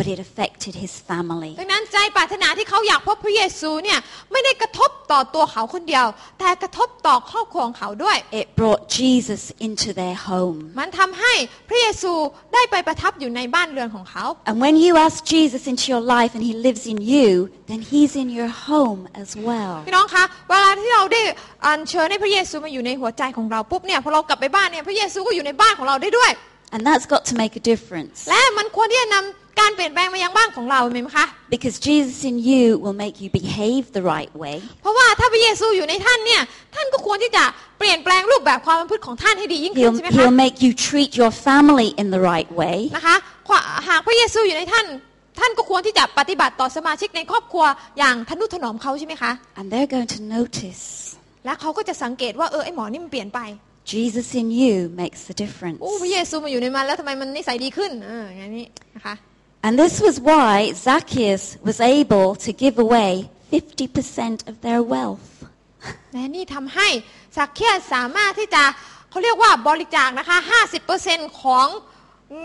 but it affected his family. ดังนั้นใจปรารถนาที่เขาอยากพบพระเยซูเนี่ยไม่ได้กระทบต่อตัวเขาคนเดียว แต่กระทบต่อครอบครัวของเขาด้วย It brought Jesus into their home. มันทำให้พระเยซูได้ไปประทับอยู่ในบ้านเรือนของเขา And when you ask Jesus into your life and he lives in you, then he's in your home as well. พี่น้องคะเวลาที่เราได้อัญเชิญให้พระเยซูมาอยู่ในหัวใจของเราปุ๊บเนี่ยพอเรากลับไปบ้านเนี่ยพระเยซูก็อยู่ในบ้านของเราได้ด้วย And that's got to make a difference. และมันควรที่จะนำ การเปลี่ยนแปลงมายังบ้านของเราไหมคะ Because Jesus in you will make you behave the right way. เพราะว่าถ้าพระเยซูอยู่ในท่านเนี่ย ท่านก็ควรที่จะเปลี่ยนแปลงรูปแบบความประพฤติของท่านให้ดียิ่งขึ้น He'll, ใช่ไหม he'll คะ make you treat your family in the right way. นะคะหากพระเยซูอยู่ในท่าน ท่านก็ควรที่จะปฏิบัติต่อสมาชิกในครอบครัวอย่างทนุถนอมเขาใช่ไหมคะ And they're going to notice และเขาก็จะสังเกตว่าเออไอหมอนี่มันเปลี่ยนไป Jesus in you makes the difference. โอ้พระเยซูมาอยู่ในมันแล้วทำไมมันนิสัยดีขึ้นเอออย่างนี้นะคะ And this was why Zacchaeus was able to give away 50% of their wealth. และนี่ทำให้สักเคียสามารถที่จะเขาเรียกว่าบริจาคนะคะ 50%ของ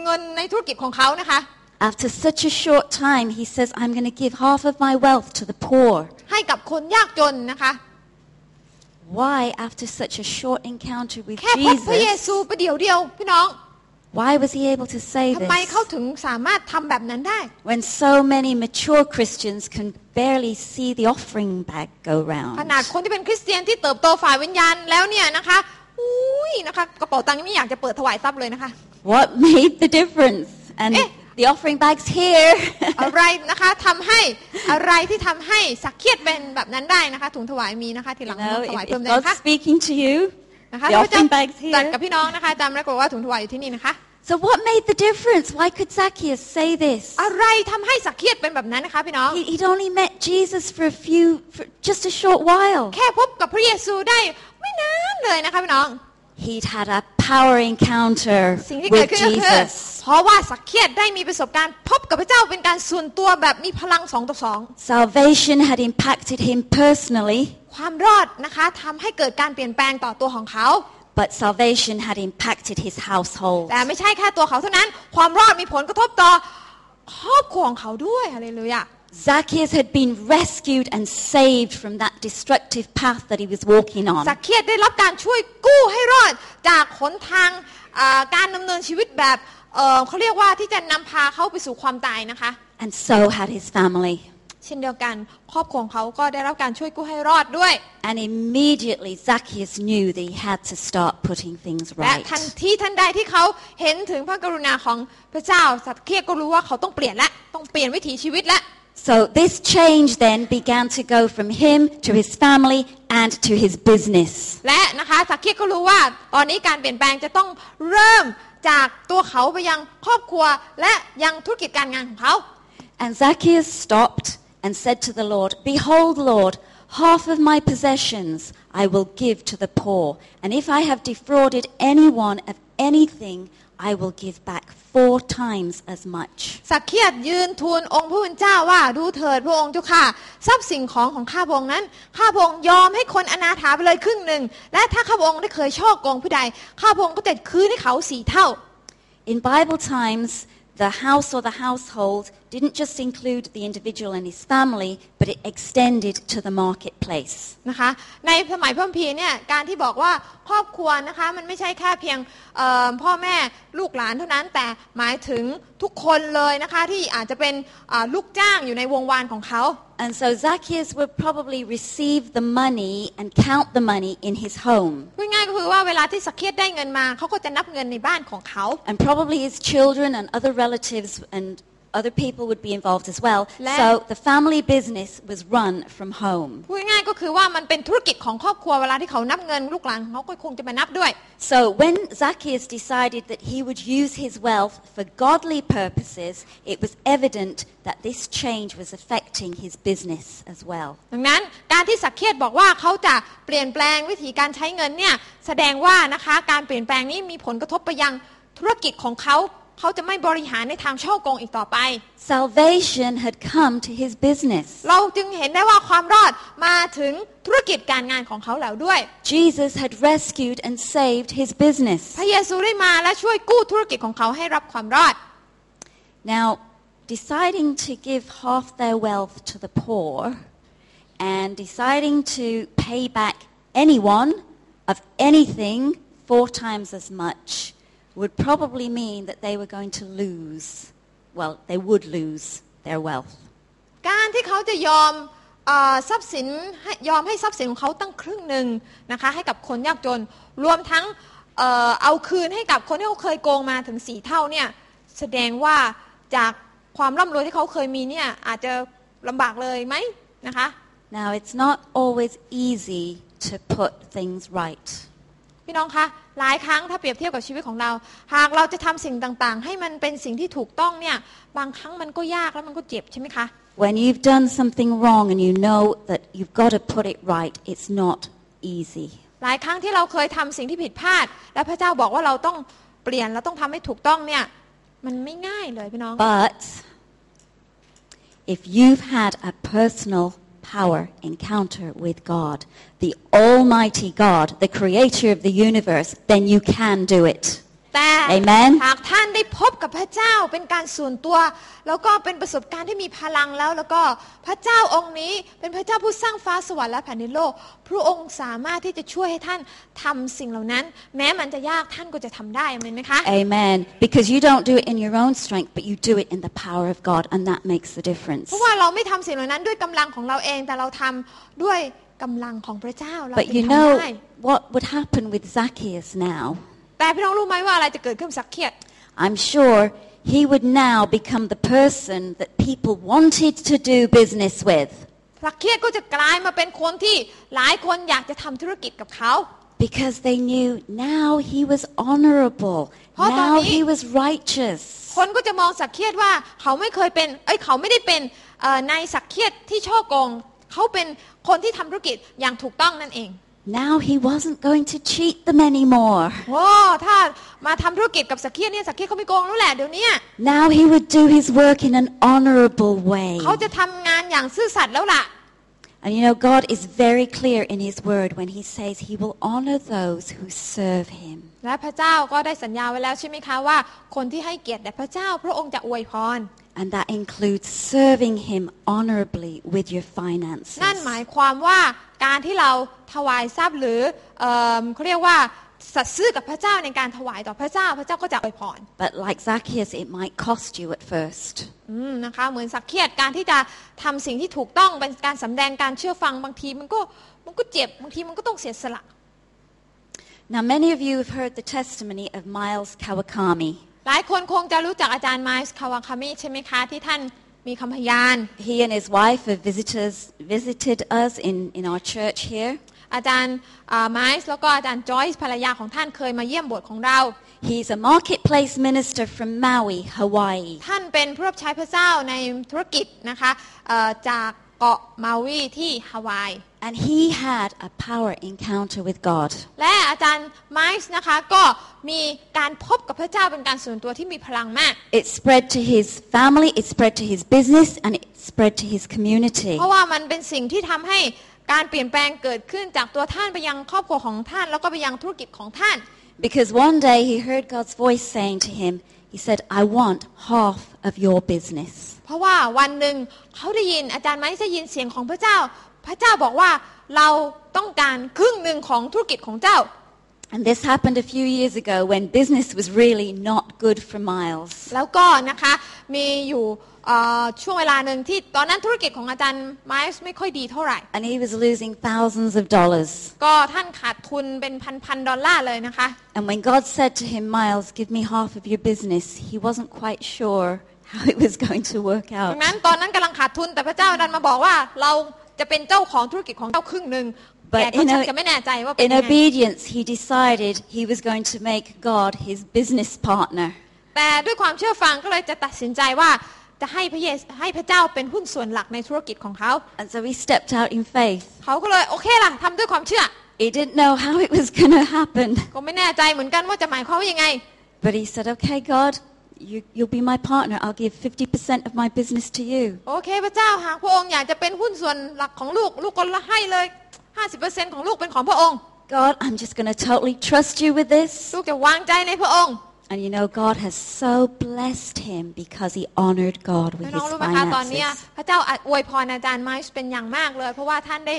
เงินในธุรกิจของเขานะคะ After such a short time, he says, I'm going to give half of my wealth to the poor. ให้กับคนยากจนนะคะ Why, after such a short encounter with แค่พบพระเย Jesus, ซูประเดี๋ยวเดียวพี่น้อง why was he able to say ทำไมเขา this ถึงสามารถทำแบบนั้นได้ when so many mature Christians can barely see the offering bag go ข round? นาดคนที่เป็นคริสเตียนที่เติบโตฝ่ายวิญญาณแล้วเนี่ยนะคะอุ้ยนะคะกระเป๋าตังค์ยังไม่อยากจะเปิดถวายทรัพย์เลยนะคะ What made the difference? And Eh. the offering bag's here. อะไรนะคะทำให้อะไรที่ทำให้สักเคียดเป็นแบบนั้นได้นะคะถุงถวายมีนะคะทีห You ลัง know, ถวาย if, เพิ่ม if ได้นะคะ God's speaking to you, นะคะ the พระเจ้า offering bag's จัด here. กับพี่น้องนะคะจำแล้วก็ว่าถุงถวายอยู่ที่นี่นะคะ So what made the difference? Why could Zacchaeus say this? อะไรทำให้สักเคียดเป็นแบบนั้นนะคะพี่น้อง He, would only met Jesus for a few, for just a short while. แค่พบกับพระเยซูได้ไม่นานเลยนะคะพี่น้อง He'd had a power encounter สิ่งที่เกิด with ขึ้นก็คือ Jesus. เพราะว่าสักเคียดได้มีประสบการณ์พบกับพระเจ้าเป็นการส่วนตัวแบบมีพลังสองต่อสอง Salvation had impacted him personally, ความรอดนะคะทำให้เกิดการเปลี่ยนแปลงต่อตัวของเขา but salvation had impacted his household. แต่ไม่ใช่แค่ตัวเขาเท่านั้น ความรอดมีผลกระทบต่อครอบครัวของเขาด้วยอะไรเลยอะ Zacchaeus had been rescued and saved from that destructive path that he was walking on. สักเคียดได้รับการช่วยกู้ให้รอดจากหนทางอ่าการดำเนินชีวิตแบบเอ่อเขาเรียกว่าที่จะนำพาเขาไปสู่ความตายนะคะ And so had his family. เช่นเดียวกันครอบครัวของเขาก็ได้รับการช่วยกู้ให้รอดด้วย And immediately Zacchaeus knew that he had to start putting things และ right. ทันทีทันใดที่เขาเห็นถึงพระกรุณาของพระเจ้าสักเคียก็รู้ว่าเขาต้องเปลี่ยนและต้องเปลี่ยนวิถีชีวิตและ So this change then began to go from him to his family and to his business. และนะคะสักเคียก็รู้ว่าตอนนี้การเปลี่ยนแปลงจะต้องเริ่มจากตัวเขาไปยังครอบครัวและยังธุรกิจการงานของเขา And Zacchaeus stopped and said to the Lord, Behold, Lord, half of my possessions I will give to the poor. And if I have defrauded anyone of anything, I will give back four times as much. สักเคียยืนทูลองค์พระผู้เป็นเจ้าว่าดูเถิดพระองค์เจ้าค่ะทรัพย์สิ่งของของข้าพระองค์นั้น ข้าพระองค์ยอมให้คนอนาถาไปเลยครึ่งหนึ่ง และถ้าข้าพระองค์ได้เคยช่อโกงผู้ใด ข้าพระองค์ก็จะคืนให้เขาสี่เท่า In Bible times, the house or the household didn't just include the individual and his family, but it extended to the marketplace. นะคะในสมัยพิ่มพีเนี่ยการที่บอกว่าครอบครัวนะคะมันไม่ใช่แค่เพียงพ่อแม่ลูกหลานเท่านั้นแต่หมายถึงทุกคนเลยนะคะที่อาจจะเป็นลูกจ้างอยู่ในวงวานของเขา And so Zacchaeus would probably receive the money and count the money in his home. พูดง่ายก็คือว่าเวลาที่สักเคียดได้เงินมาเขาก็จะนับเงินในบ้านของเขา And probably his children and other relatives and other people would be involved as well. Le- So the family business was run from home. พูดง่ายๆก็คือว่ามันเป็นธุรกิจของครอบครัวเวลาที่เขานับเงินลูกหลานของเขาก็คงจะมานับด้วย So when Zacchaeus decided that he would use his wealth for godly purposes, it was evident that this change was affecting his business as well. ดังนั้นการที่สักเคียดบอกว่าเขาจะเปลี่ยนแปลงวิธีการใช้เงินเนี่ยแสดงว่านะคะการเปลี่ยนแปลงนี้มีผลกระทบไปยังธุรกิจของเขา เขาจะไม่บริหารในทางช่อโกงอีกต่อไป Salvation had come to his business. เราจึงเห็นได้ว่าความรอดมาถึงธุรกิจการงานของเขาแล้วด้วย Jesus had rescued and saved his business. พระเยซูได้มาและช่วยกู้ธุรกิจของเขาให้รับความรอด Now, deciding to give half their wealth to the poor and deciding to pay back anyone of anything four times as much would probably mean that they were going to lose, well, they would lose their wealth. การที่เขาจะยอมเออทรัพย์สินให้ยอมให้ทรัพย์สินของเขาตั้งครึ่งหนึ่งนะคะให้กับคนยากจน รวมทั้งเอ่อเอาคืนให้กับคนที่เขาเคยโกงมาถึงสี่เท่าเนี่ยแสดงว่าจากความร่ำรวยที่เขาเคยมีเนี่ยอาจจะลำบากเลยไหมนะคะ Now, it's not always easy to put things right. พี่น้องคะหลายครั้งถ้าเปรียบเทียบกับชีวิตของเรา หากเราจะทำสิ่งต่างๆ ให้มันเป็นสิ่งที่ถูกต้องเนี่ยบางครั้งมันก็ยากแล้วมันก็เจ็บใช่ไหมคะ When you've done something wrong and you know that you've got to put it right, it's not easy. หลายครั้งที่เราเคยทำสิ่งที่ผิดพลาด และพระเจ้าบอกว่าเราต้องเปลี่ยนเราต้องทำให้ถูกต้องเนี่ยมันไม่ง่ายเลยพี่น้อง But if you've had a personal power encounter with God, the Almighty God, the creator of the universe, then you can do it. แต่ Amen หากท่านได้พบกับพระเจ้าเป็นการส่วนตัว แล้วก็เป็นประสบการณ์ที่มีพลังแล้ว แล้วก็พระเจ้าองค์นี้เป็นพระเจ้าผู้สร้างฟ้าสวรรค์และแผ่นดินโลก พระองค์สามารถที่จะช่วยให้ท่านทำสิ่งเหล่านั้น แม้มันจะยากท่านก็จะทำได้เห็นไหมคะ Amen. Because you don't do it in your own strength, but you do it in the power of God, and that makes the difference. เพราะว่าเราไม่ทำสิ่งเหล่านั้นด้วยกำลังของเราเองแต่เราทำด้วยกำลังของพระเจ้าเรา But ถึง you ทำ know ได้ what would happen with Zacchaeus now? แต่พี่น้องรู้ไหมว่าอะไรจะเกิดขึ้นสักเคียด I'm sure he would now become the person that people wanted to do business with สักเคียดก็จะกลายมาเป็นคนที่หลายคนอยากจะทำธุรกิจกับเขา because they knew now he was honorable. เพราะตอน Now นี้ he was righteous. คนก็จะมองสักเคียดว่าเขาไม่เคยเป็นเอ้ยเขาไม่ได้เป็นเอ่อนายสักเคียดที่ช่อโกงเขาเป็นคนที่ทำธุรกิจอย่างถูกต้องนั่นเอง Now he wasn't going to cheat them anymore. โอ้ถ้ามาทำธุรกิจกับสักเคียดเนี่ยสักเคียดเขาไม่โกงแล้วแหละเดี๋ยวเนี้ย Now he would do his work in an honorable way. เขาจะทำงานอย่างซื่อสัตย์แล้วล่ะ And you know, God is very clear in his word when he says he will honor those who serve him. และพระเจ้าก็ได้สัญญาไว้แล้วใช่ไหมคะว่า คนที่ให้เกียรติแด่พระเจ้า พระองค์จะอวยพร And that includes serving him honorably with your finances. นั่นหมายความว่า การที่เราถวายทรัพย์หรือเอิ่มเขาเรียกว่าสัตย์ซื่อกับพระเจ้าในการถวายต่อพระเจ้าพระเจ้าก็จะอวยพร But like Zacchaeus, it might cost you at first. อืมนะคะเหมือนสักเคียดการที่จะทำสิ่งที่ถูกต้องเป็นการสำแดงการเชื่อฟังบางทีมันก็มันก็เจ็บบางทีมันก็ต้องเสียสละ Now, many of you have heard the testimony of Miles Kawakami. หลายคนคงจะรู้จักอาจารย์ไมส์คาวาคามิใช่ไหมคะที่ท่าน มีคำพยาน He and his wife have visitors, visited us in, in our church here. อาจารย์ไมส์แล้วก็อาจารย์จอยส์ภรรยาของท่านเคยมาเยี่ยมโบสถ์ของเรา He's a marketplace minister from Maui, Hawaii. ท่านเป็นผู้รับใช้พระเจ้าในธุรกิจนะคะเอ่อจากเกาะมาวีที่ฮาวาย And he had a power encounter with God. และอาจารย์ไมส์นะคะก็มีการพบกับพระเจ้าเป็นการส่วนตัวที่มีพลังมาก It spread to his family, it spread to his business, and it spread to his community. เพราะว่ามันเป็นสิ่งที่ทำให้การเปลี่ยนแปลงเกิดขึ้นจากตัวท่านไปยังครอบครัวของท่าน แล้วก็ไปยังธุรกิจของท่าน Because one day he heard God's voice saying to him, He said, I want half of your business. เพราะว่าวันหนึ่งเขาได้ยินอาจารย์ไมค์ได้ยินเสียงของพระเจ้า พระเจ้าบอกว่าเราต้องการครึ่งหนึ่งของธุรกิจของเจ้า And this happened a few years ago when business was really not good for Miles. แล้วก็นะคะมีอยู่เอ่อช่วงเวลาหนึ่งที่ตอนนั้นธุรกิจของอาจารย์ไมค์ไม่ค่อยดีเท่าไหร่ And he was losing thousands of dollars. ก็ท่านขาดทุนเป็นพันๆดอลลาร์เลยนะคะ And when God said to him, Miles, give me half of your business, he wasn't quite sure how it was going to work ดั out. งนั้นตอนนั้นกำลังขาดทุนแต่พระเจ้าดันมาบอกว่าเรา จะเป็นเจ้าของธุรกิจของเจ้าครึ่งหนึ่ง But แต่ก็ in ชัก a- จะไม่แน่ใจว่าเป็น In ยังไง obedience, he decided he was going to make God his business partner. แต่ด้วยความเชื่อฟังก็เลยจะตัดสินใจว่าจะให้พระเยซูให้พระเจ้าเป็นหุ้นส่วนหลักในธุรกิจของเขา And so he stepped out in faith. เขาก็เลยโอเคล่ะทำด้วยความเชื่อ He didn't know how it was going to happen. ก็ไม่แน่ใจเหมือนกันว่าจะหมายความว่ายังไง But he said, okay, God, you, you'll be my partner. I'll give 50% of my business to you. โอเคพระเจ้าหากพระองค์อยากจะเป็นหุ้นส่วนหลักของลูก ลูกก็ให้เลย 50%ของลูกเป็นของพระองค์ God, I'm just going to totally trust you with this. ลูกจะวางใจในพระองค์ And you know, God has so blessed him because he honored God with พี่น้ his องรู้ไหมคะตอนเนี้ย finances. พระเจ้าอวยพรอาจารย์ไมค์เป็นอย่างมากเลย เพราะว่าท่านได้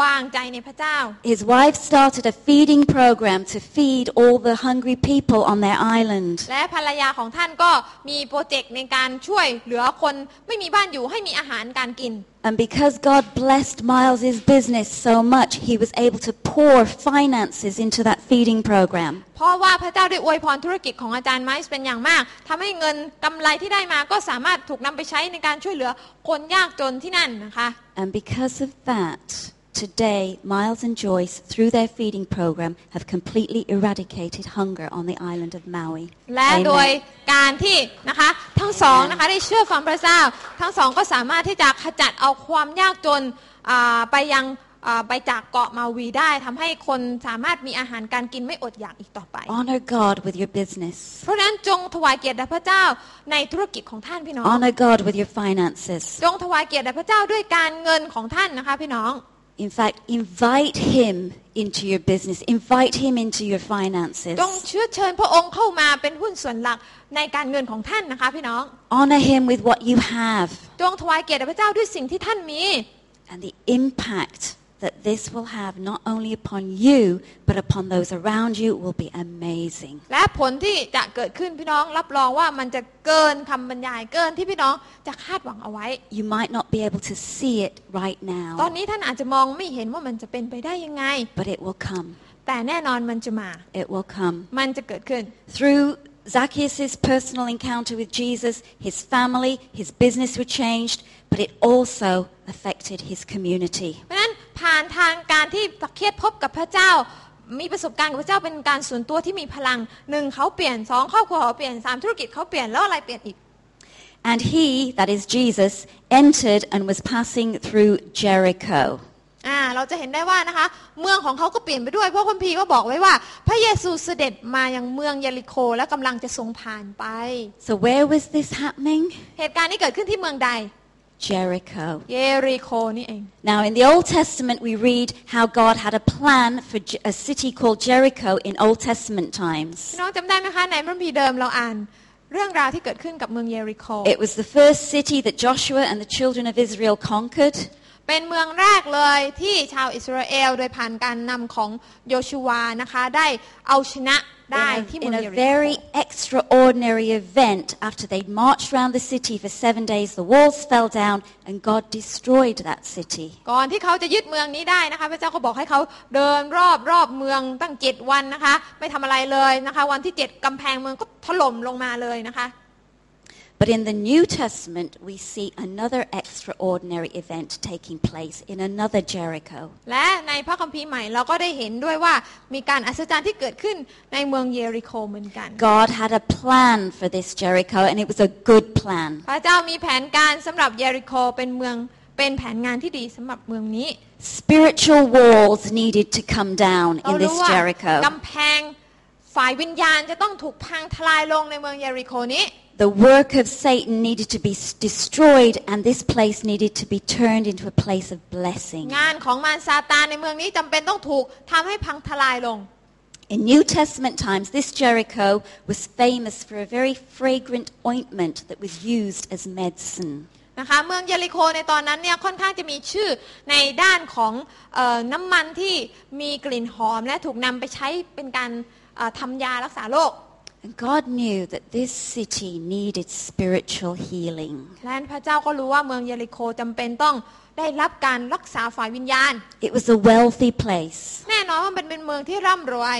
วางใจในพระเจ้า His wife started a feeding program to feed all the hungry people on their island. และภรรยาของท่านก็มีโปรเจกต์ในการช่วยเหลือคนไม่มีบ้านอยู่ให้มีอาหารการกิน And because God blessed Miles's business so much, he was able to pour finances into that feeding program. เพราะว่าพระเจ้าได้อวยพรธุรกิจของอาจารย์ไมค์เป็นอย่างมากทำให้เงินกำไรที่ได้มาก็สามารถถูกนำไปใช้ในการช่วยเหลือคนยากจนที่นั่นนะคะ And because of that, today, Miles and Joyce, through their feeding program, have completely eradicated hunger on the island of Maui. และโดย Amen. การที่นะคะทั้งสองนะคะได้เชื่อฟังพระเจ้า ทั้งสองก็สามารถที่จะขจัดเอาความยากจนอ่าไปยังอ่าไปจากเกาะมาวีได้ทำให้คนสามารถมีอาหารการกินไม่อดอยากอีกต่อไป Honor God with your business. เพราะฉะนั้นจงถวายเกียรติแด่พระเจ้าในธุรกิจของท่านพี่น้อง Honor God with your finances. จงถวายเกียรติแด่พระเจ้าด้วยการเงินของท่านนะคะพี่น้อง In fact, invite him into your business. Invite him into your finances. จงเชื้อเชิญพระองค์เข้ามาเป็นหุ้นส่วนหลักในการเงินของท่านนะคะพี่น้อง Honor him with what you have จงถวายเกียรติแด่พระเจ้าด้วยสิ่งที่ท่านมี and the impact that this will have not only upon you but upon those around you will be amazing. และผลที่จะเกิดขึ้นพี่น้องรับรองว่ามันจะเกินคำบรรยายเกินที่พี่น้องจะคาดหวังเอาไว้ You might not be able to see it right ตอน now, นี้ท่านอาจจะมองไม่เห็นว่ามันจะเป็นไปได้ยังไง but it will come. แต่แน่นอนมันจะมา It will come. มันจะเกิดขึ้น Through Zacchaeus' personal encounter with Jesus, his family, his business were changed, but it also affected his community. เพราะฉะนั้นผ่านทางการที่สักเคียดพบกับพระเจ้า มีประสบการณ์กับพระเจ้าเป็นการส่วนตัวที่มีพลังหนึ่งเขาเปลี่ยนสองครอบครัวเขาเปลี่ยนสามธุรกิจเขาเปลี่ยนแล้วอะไรเปลี่ยนอีก And he, that is Jesus, entered and was passing through Jericho. อ่าเราจะเห็นได้ว่านะคะ เมืองของเขาก็เปลี่ยนไปด้วยเพราะคัมภีร์ก็บอกไว้ว่า พระเยซูเสด็จมายังเมืองเยริโคและกำลังจะทรงผ่านไป So where was this happening? เหตุการณ์นี้เกิดขึ้นที่เมืองใด Jericho. เยริโคนี่เอง Now, in the Old Testament, we read how God had a plan for Je- a city called Jericho in Old Testament พี่ times. น้องจำได้ไหมคะในพระคัมภีร์เดิมเราอ่านเรื่องราวที่เกิดขึ้นกับเมืองเยริโค It was the first city that Joshua and the children of Israel conquered. เป็นเมืองแรกเลยที่ชาวอิสราเอลโดยผ่านการนำของโยชูวานะคะได้เอาชนะได้ In ที่ a, เมือง in เย a ริโค very extraordinary event, after they'd marched around the city for seven days, the walls fell down and God destroyed that city. ก่อนที่เขาจะยึดเมืองนี้ได้นะคะพระเจ้าก็บอกให้เขาเดินรอบรอบเมืองตั้งเจ็ดวันนะคะไม่ทำอะไรเลยนะคะวันที่เจ็ดกำแพงเมืองก็ถล่มลงมาเลยนะคะ But in the New Testament, we see another extraordinary event taking place in another Jericho. และในพระคัมภีร์ใหม่เราก็ได้เห็นด้วยว่ามีการอัศจรรย์ที่เกิดขึ้นในเมืองเยริโคเหมือนกัน God had a plan for this Jericho, and it was a good plan. พระเจ้ามีแผนการสำหรับเยริโคเป็นเมืองเป็นแผนงานที่ดีสำหรับเมืองนี้ Spiritual walls needed to come down เรา in รู้ this ว่า Jericho. กำแพงฝ่ายวิญญาณจะต้องถูกพังทลายลงในเมืองเยริโคนี้ The work of Satan needed to be s- destroyed, and this place needed to be turned into a place of blessing. งานของมารซาตานในเมืองนี้จำเป็นต้องถูกทำให้พังทลายลง In New Testament times, this Jericho was famous for a very fragrant ointment that was used as medicine. นะคะเมืองเยริโคในตอนนั้นเนี่ยค่อนข้างจะมีชื่อในด้านของเออน้ำมันที่มีกลิ่นหอม และถูกนำไปใช้เป็นการเอ่อทำยารักษาโรค And God knew that this city needed spiritual healing. และพระเจ้าก็รู้ว่าเมืองเยริโคจำเป็นต้องได้รับการรักษาฝ่ายวิญญาณ It was a wealthy place. แน่นอนว่ามันเป็นเมืองที่ร่ำรวย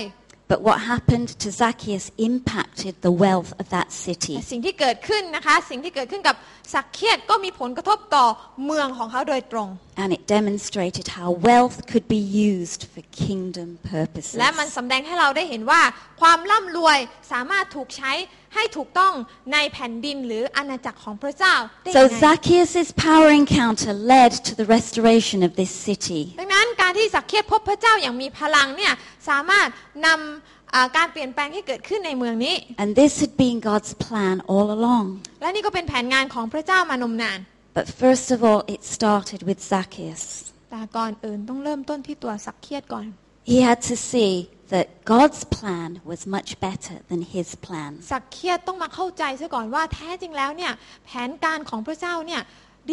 But what happened to Zacchaeus impacted the wealth of that แต่ city. สิ่งที่เกิดขึ้นนะคะ สิ่งที่เกิดขึ้นกับสักเคียดก็มีผลกระทบต่อเมืองของเขาโดยตรง And it demonstrated how wealth could be used for kingdom purposes. และมันสำแดงให้เราได้เห็นว่า ความร่ำรวยสามารถถูกใช้ ให้ถูกต้องในแผ่นดินหรืออาณาจักรของพระเจ้าได้ So ยังไง Zacchaeus' power encounter led to the restoration of this city. ดังนั้นการที่สักเคียดพบพระเจ้าอย่างมีพลังเนี่ยสามารถนำอ่าการเปลี่ยนแปลงให้เกิดขึ้นในเมืองนี้ And this had been God's plan all along. และนี่ก็เป็นแผนงานของพระเจ้ามานมนาน But first of all, it started with Zacchaeus. แต่ก่อนอื่นต้องเริ่มต้นที่ตัวสักเคียดก่อน He had to see that God's plan was much better than his plan. สักเคียดต้องมาเข้าใจซะก่อนว่าแท้จริงแล้วเนี่ยแผนการของพระเจ้าเนี่ย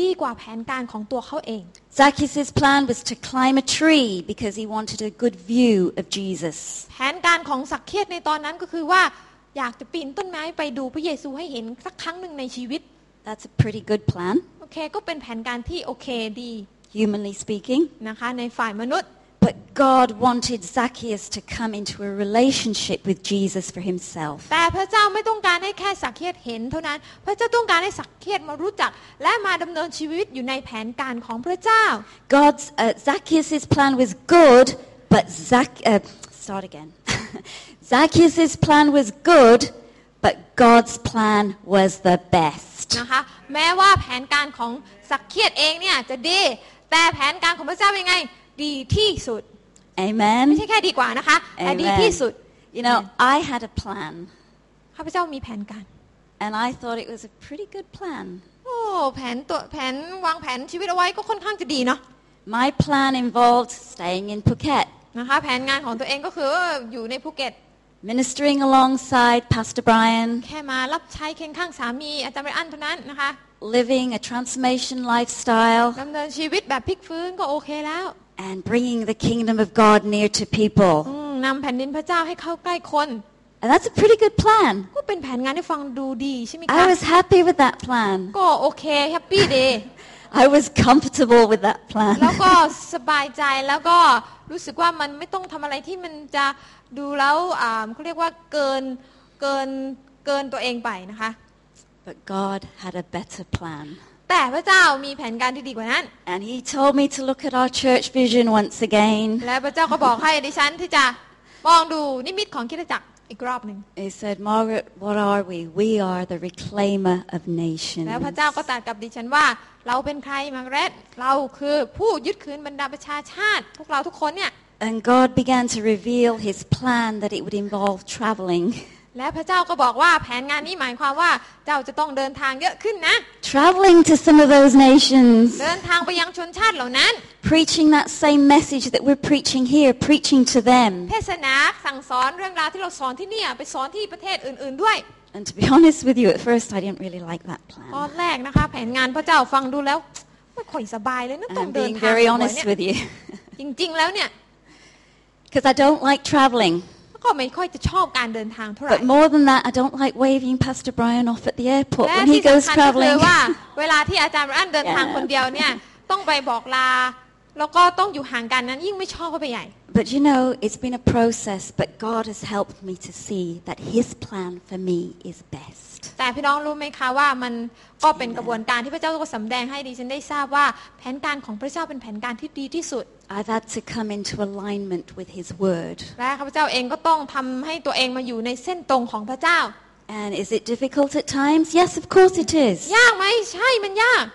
ดีกว่าแผนการของตัวเขาเอง Zacchaeus' plan was to climb a tree because he wanted a good view of Jesus. แผนการของสักเคียดในตอนนั้นก็คือว่าอยากจะปีนต้นไม้ไปดูพระเยซูให้เห็นสักครั้งหนึ่งในชีวิต That's a pretty good plan, โอเคก็เป็นแผนการที่โอเคดี humanly speaking. นะคะในฝ่ายมนุษย์ But God wanted Zacchaeus to come into a relationship with Jesus for himself. แต่พระเจ้าไม่ต้องการให้แค่สักเคียดเห็นเท่านั้น พระเจ้าต้องการให้สักเคียดมารู้จัก และมาดำเนินชีวิตอยู่ในแผนการของพระเจ้า God's uh, Zacchaeus' plan was good, but Zac uh, start again. Zacchaeus' plan was good, but God's plan was the best. นะคะแม้ว่าแผนการของสักเคียดเองเนี่ยจะดี แต่แผนการของพระเจ้าเป็นยังไง ดีที่สุดไม่ Amen. ใช่แค่ดีกว่านะคะแต่ดีที่สุด You know, I had a plan, ข้าพเจ้ามีแผนการ and I thought it was a pretty good plan. โอ้แผนตัวแผนวางแผนชีวิตเอาไว้ก็ค่อนข้างจะดีเนาะ My plan involved staying in Phuket, นะคะแผนงานของตัวเองก็คืออยู่ในภูเก็ต ministering alongside Pastor Brian, แค่มารับใช้เคียงข้างสามีอาจารย์ไบรอันเท่านั้นนะคะ living a transformation lifestyle, ดำเนินชีวิตแบบพลิกฟื้นก็โอเคแล้ว and bringing the kingdom of God near to people. อืมนำแผ่นดินพระเจ้าให้เข้าใกล้คน And that's a pretty good plan. ก็เป็นแผนงานที่ฟังดูดีใช่ไหม I คะ was happy with that plan. ก็โอเคแฮปปี้เดย์ I was comfortable with that แล้ว plan.ก็สบายใจแล้วก็รู้สึกว่ามันไม่ต้องทำอะไรที่มันจะดูแล้วอ่าเขาเรียกว่าเกินเกินเกินตัวเองไปนะคะ But God had a better plan. แต่พระเจ้ามีแผนการที่ดีกว่านั้น And He told me to look at our church vision once again. และพระเจ้าก็บอกให้ดิฉันที่จะมองดูนิมิตของคริสตจักรอีกรอบหนึ่ง He said, Margaret, what are we? We are the reclaimer of แล้วพระ nations. เจ้าก็ตรัสกับดิฉันว่า เราเป็นใครมาร์เกเร็ตเราคือผู้ยึดคืนบรรดาประชาชาติ พวกเราทุกคนเนี่ย And God began to reveal His plan that it would involve traveling. และพระเจ้าก็บอกว่าแผนงานนี้หมายความว่าเจ้าจะต้องเดินทางเยอะขึ้นนะ Traveling to some of those nations. เดินทางไปยังชนชาติเหล่านั้น Preaching that same message that we're preaching here, preaching to them. เทศนาสั่งสอนเรื่องราวที่เราสอนที่เนี่ยไปสอนที่ประเทศอื่น ๆด้วย And to be honest with you, at first I didn't really like that ตอ plan. นแรกนะคะแผนงานพระเจ้าฟังดูแล้วไม่ค่อยสบายเลยนะ And ต้อง I'm เดิน being ทาง very บ่อยๆ honest เนี่ย with you. จริงๆแล้วเนี่ย Because I don't like traveling. ก็ไม่ค่อยจะชอบการเดินทางเท่าไหร่ But more than that, I don't like waving Pastor Brian off at the airport และ when ที่ he goes สำคัญก็คือ traveling. ว่าเวลาที่อาจารย์อันเดินทาง Yeah. คนเดียวเนี่ยต้องไปบอกลาแล้วก็ต้องอยู่ห่างกันนั้นยิ่งไม่ชอบเข้าไปใหญ่ But you know, it's been a process, but God has helped me to see that His plan for me is best. แต่พี่น้องรู้ไหมคะว่ามันก็เป็นกระบวนการที่พระเจ้าก็สำแดงให้ดิฉันได้ทราบว่าแผนการของพระเจ้าเป็นแผนการที่ดีที่สุด I've had to come into alignment with His Word. และข้าพเจ้าเองก็ต้องทำให้ตัวเองมาอยู่ในเส้นตรงของพระเจ้า And is it difficult at times? Yes, of course it is. ยากไหมใช่มันยาก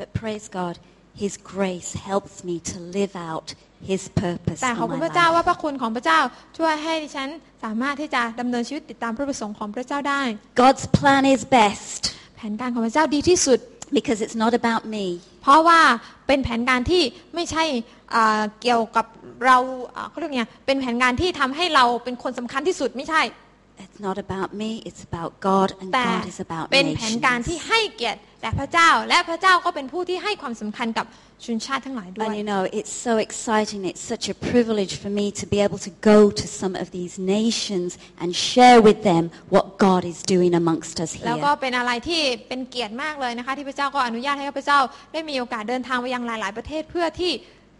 But praise God, His grace helps me to live out His purpose แต่ขอบ for คุณ my พระเจ้า life. ว่าพระคุณของพระเจ้าช่วยให้ดิฉันสามารถที่จะดำเนินชีวิตติดตามพระประสงค์ของพระเจ้าได้ God's plan is best แผนการของพระเจ้าดีที่สุด because it's not about me. เพราะว่าเป็นแผนการที่ไม่ใช่อ่าเกี่ยวกับเราอ่าเขาเรียกไงเป็นแผนการที่ทำให้เราเป็นคนสำคัญที่สุดไม่ใช่ It's not about me, it's about God, and แต่ God is about เป็นแผนการ nations. ที่ให้เกียรติแด่พระเจ้าและพระเจ้าก็เป็นผู้ที่ให้ความสำคัญกับ ชนชาติทั้งหลายด้วย And you know, it's so exciting. It's such a privilege for me to be able to go to some of these nations and share with them what God is doing amongst us แล้วก็ here. เป็นอะไรที่เป็นเกียรติมากเลยนะคะ ที่พระเจ้าก็อนุญาตให้ข้าพเจ้า ได้มีโอกาสเดินทางไปยังหลาย ๆ ประเทศเพื่อที่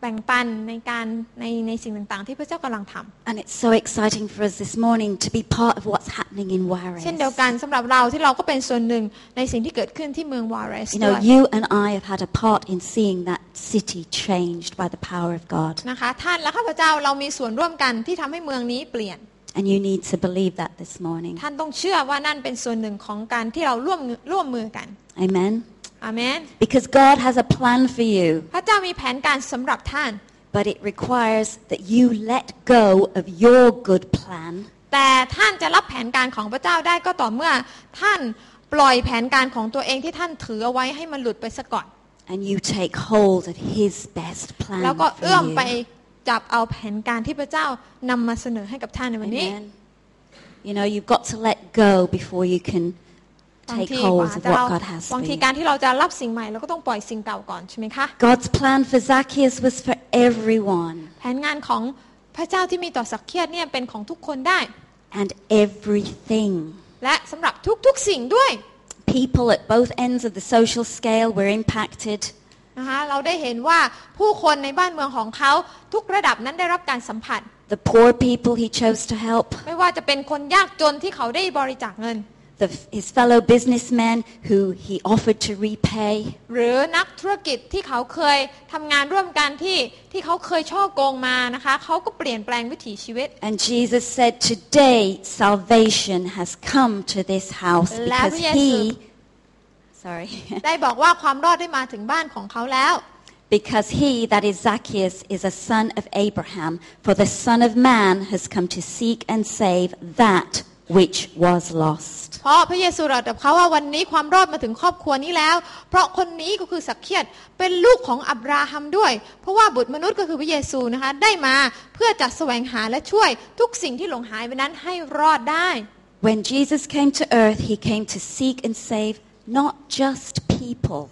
แบ่งปันในการในในสิ่งต่างๆ ที่พระเจ้ากำลังทำ And it's so exciting for us this morning to be part of what's happening in เช่นเดียว Juarez. กันสำหรับเราที่เราก็เป็นส่วนหนึ่งในสิ่งที่เกิดขึ้นที่เมืองวาเรส You ด้ว know, ย you and I have had a part in seeing that city changed by the power of God. นะคะท่านและข้าพเจ้าเรามีส่วนร่วมกันที่ทำให้เมืองนี้เปลี่ยน And you need to believe that this morning. ท่านต้องเชื่อว่านั่นเป็นส่วนหนึ่งของการที่เราร่วมร่วมมือกัน Amen. อาเมน Because God has a plan for you. พระเจ้ามีแผนการสำหรับท่าน But it requires that you let go of your good plan แต่ท่านจะรับแผนการของพระเจ้าได้ก็ต่อเมื่อท่านปล่อยแผนการของตัวเองที่ท่านถือเอาไว้ให้มันหลุดไปซะก่อน and you take hold of His best แล้ว plan ก็ for เอื้อมไป you. จับเอาแผนการที่พระเจ้านำมาเสนอให้กับท่านในวันนี้ Amen. You know, you've got to let go before you can บาง take ที hold กว่า of จะเรา what God has บาง for ที you. การที่เราจะรับสิ่งใหม่เราก็ต้องปล่อยสิ่งเก่าก่อนใช่ไหมคะ God's plan for Zacchaeus was for everyone แผนงานของพระเจ้าที่มีต่อสักเคียดเนี่ยเป็นของทุกคนได้ and everything. และสำหรับทุกๆสิ่งด้วย People at both ends of the social scale were impacted. นะคะเราได้เห็นว่าผู้คนในบ้านเมืองของเขาทุกระดับนั้นได้รับการสัมผัส The poor people he chose to help, ไม่ว่าจะเป็นคนยากจนที่เขาได้บริจาคเงิน the, his fellow businessmen who he offered to repay, หรือนักธุรกิจที่เขาเคยทำงานร่วมกันที่ที่เขาเคยช่อโกงมานะคะเขาก็เปลี่ยนแปลงวิถีชีวิต And Jesus said, Today salvation has come to this house because Labias- he, sorry, ได้บอกว่าความรอดได้มาถึงบ้านของเขาแล้ว because he, that is Zacchaeus, is a son of Abraham. For the Son of Man has come to seek and save that which was lost. เพราะพระเยซูตรัสกับเขาว่าวันนี้ความรอดมาถึงครอบครัวนี้แล้ว เพราะคนนี้ก็คือสักเคียดเป็นลูกของอับราฮัมด้วย เพราะว่าบุตรมนุษย์ก็คือพระเยซูนะคะได้มาเพื่อจะแสวงหาและช่วยทุกสิ่งที่หลงหายไปนั้นให้รอดได้ When Jesus came to earth, he came to seek and save not just people,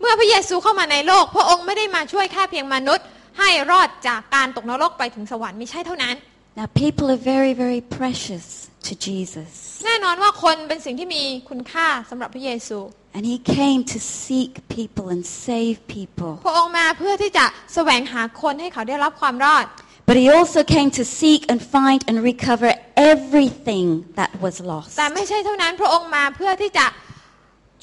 เมื่อพระเยซูเข้ามาในโลก พระองค์ไม่ได้มาช่วยแค่เพียงมนุษย์ ให้รอดจากการตกนรกไปถึงสวรรค์ไม่ใช่เท่านั้น Now, people are very, very precious to Jesus. แน่นอนว่าคนเป็นสิ่งที่มีคุณค่าสำหรับพระเยซู And he came to seek people and save people. พระองค์มาเพื่อที่จะแสวงหาคนให้เขาได้รับความรอด But he also came to seek and find and recover everything that was lost. แต่ไม่ใช่เท่านั้นพระองค์มาเพื่อที่จะ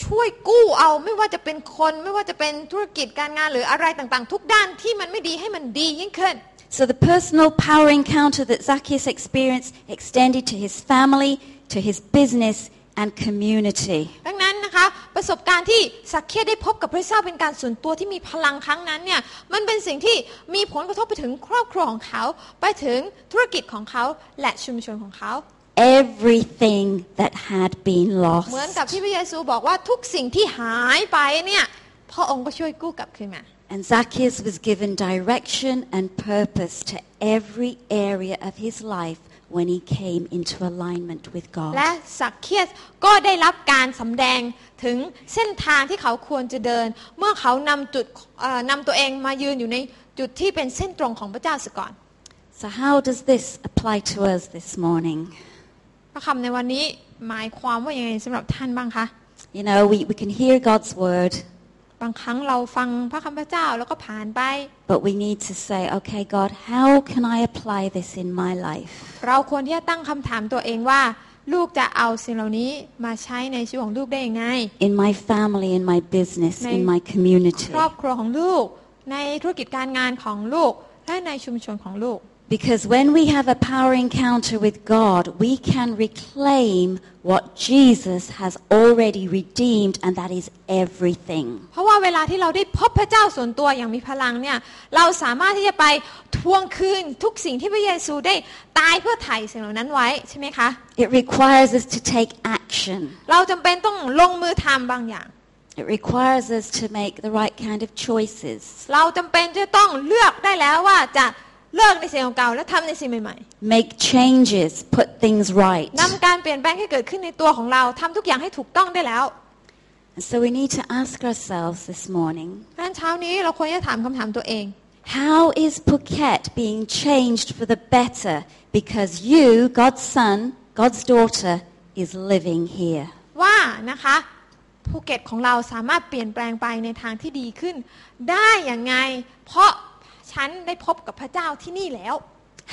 ช่วยกู้เอาไม่ว่าจะเป็นคนไม่ว่าจะเป็นธุรกิจการงานหรืออะไรต่างๆ ทุกด้านที่มันไม่ดีให้มันดียิ่งขึ้น So the personal power encounter that Zacchaeus experienced extended to his family, to his business, and community. ดังนั้นนะคะประสบการณ์ที่สักเคได้พบกับพระเจ้าเป็นการส่วนตัวที่มีพลังครั้งนั้นเนี่ยมันเป็นสิ่งที่มีผลกระทบไปถึงครอบครัวของเขา ไปถึงธุรกิจของเขาและชุมชนของเขา Everything that had been เหมือน lost. กับที่พระเยซูบอกว่าทุกสิ่งที่หายไปเนี่ยพระองค์ก็ช่วยกู้กลับคืนมา And Zacchaeus was given direction and purpose to every area of his life when he came into alignment with และ God. สักเคียสก็ได้รับการสำแดงถึงเส้นทางที่เขาควรจะเดิน เมื่อเขานำจุดเอ่อนำตัวเองมายืนอยู่ในจุดที่เป็นเส้นตรงของพระเจ้าเสียก่อน So how does this apply to us this morning? พระคำในวันนี้หมายความว่ายังไงสำหรับท่านบ้างคะ You know, we, we can hear God's word, บางครั้งเราฟังพระคำพระเจ้าแล้วก็ผ่านไป but we need to say, okay, God, how can I apply this in my life? เราควรที่จะตั้งคำถามตัวเองว่า ลูกจะเอาสิ่งเหล่านี้มาใช้ในชีวิตของลูกได้ยังไง In my family, in my business, May- in my community. ครอบครัวของลูก ในธุรกิจการงานของลูก และในชุมชนของลูก Because when we have a power encounter with God, we can reclaim what Jesus has already redeemed, and that is everything. เพราะว่าเวลาที่เราได้พบพระเจ้าส่วนตัวอย่างมีพลังเนี่ย เราสามารถที่จะไปทวงคืนทุกสิ่งที่พระเยซูได้ตายเพื่อไถ่สิ่งเหล่านั้นไว้ใช่ไหมคะ It requires us to take action. เราจำเป็นต้องลงมือทำบางอย่าง It requires us to make the right kind of choices. เราจำเป็นจะต้องเลือกได้แล้วว่าจะ เลิกในสิ่งเก่าๆและทำในสิ่งใหม่ Make changes, put things right. ๆนำการเปลี่ยนแปลงให้เกิดขึ้นในตัวของเราทำทุกอย่างให้ถูกต้องได้แล้ว And so we need to ask ourselves this morning, ดังนั้นเช้านี้เราควรจะถามคำถามตัวเอง how is Phuket being changed for the better because you, God's son, God's daughter, is living here? ว่านะคะภูเก็ตของเราสามารถเปลี่ยนแปลงไปในทางที่ดีขึ้น ได้อย่างไง เพราะ ฉันได้พบกับพระเจ้าที่นี่แล้ว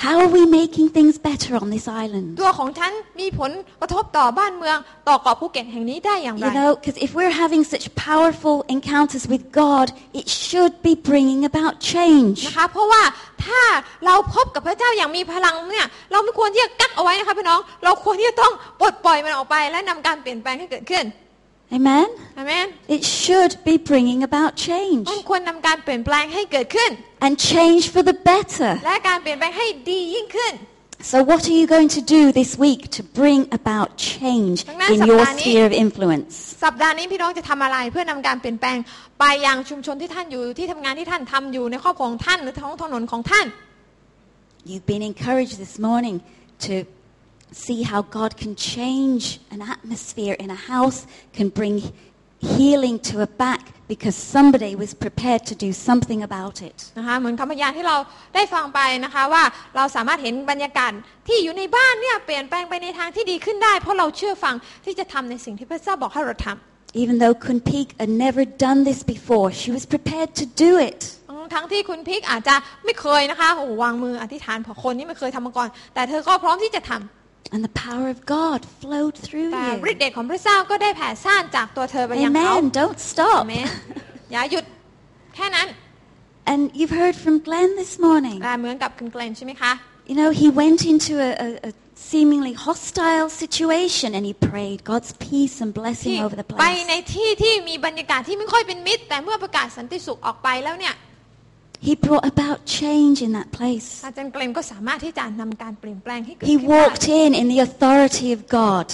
How are we making things better on this island? ตัวของฉันมีผลกระทบต่อบ้านเมืองต่อเกาะภูเก็ตแห่งนี้ได้อย่างไร You know, because if we're having such powerful encounters with God, it should be bringing about change. นะคะเพราะว่าถ้าเราพบกับพระเจ้าอย่างมีพลังเนี่ย เราไม่ควรที่จะกักเอาไว้นะคะพี่น้อง เราควรที่จะต้องปลดปล่อยมันออกไปและนำการเปลี่ยนแปลงให้เกิดขึ้น Amen? อาเมน It should be bringing about change มันควรนำการเปลี่ยนแปลงให้เกิดขึ้น and change for the better. และการเปลี่ยนแปลงให้ดียิ่งขึ้น So, what are you going to do this week to bring about change ดังนั้น in your สัปดาห์นี้ sphere of influence? สัปดาห์นี้พี่น้องจะทำอะไรเพื่อนำการเปลี่ยนแปลงไปยังชุมชนที่ท่านอยู่ที่ทำงานที่ท่านทำอยู่ในครอบครัวของท่านหรือท้องถนนของท่าน You've been encouraged this morning to see how God can change an atmosphere in a house, can bring healing to a back because somebody was prepared to do something about it. นะคะเหมือนคำพยานที่เราได้ฟังไปนะคะว่าเราสามารถเห็นบรรยากาศที่อยู่ในบ้านเนี่ยเปลี่ยนแปลงไปในทางที่ดีขึ้นได้ เพราะเราเชื่อฟังที่จะทำในสิ่งที่พระเจ้าบอกให้เราทำ Even though Kun Peek had never done this before, she was prepared to do it. ทั้งที่คุณพิกอาจจะไม่เคยนะคะโอ้โหวางมืออธิษฐานเผื่อคนนี้ไม่เคยทำมาก่อน แต่เธอก็พร้อมที่จะทำ And the power of God flowed through แต่ฤท you. ธิ์เดชของพระเจ้าก็ได้แผ่ซ่านจากตัวเธอไปยังเขา Amen. Don't stop. อาเมนอย่าหยุดแค่นั้น And you've heard from Glenn this morning. แต่เหมือนกับคุณเกลนใช่ไหมคะ You know, he went into a, a, a seemingly hostile situation and he prayed God's peace and ที่ blessing over the ไปใน place. ที่ที่มีบรรยากาศที่ไม่ค่อยเป็นมิตร แต่เมื่อประกาศสันติสุขออกไปแล้วเนี่ย He brought about change in that place. อาจารย์เกรมก็สามารถที่จะนำการเปลี่ยนแปลงให้เกิด He ขึ้นได้ walked in in the authority of God.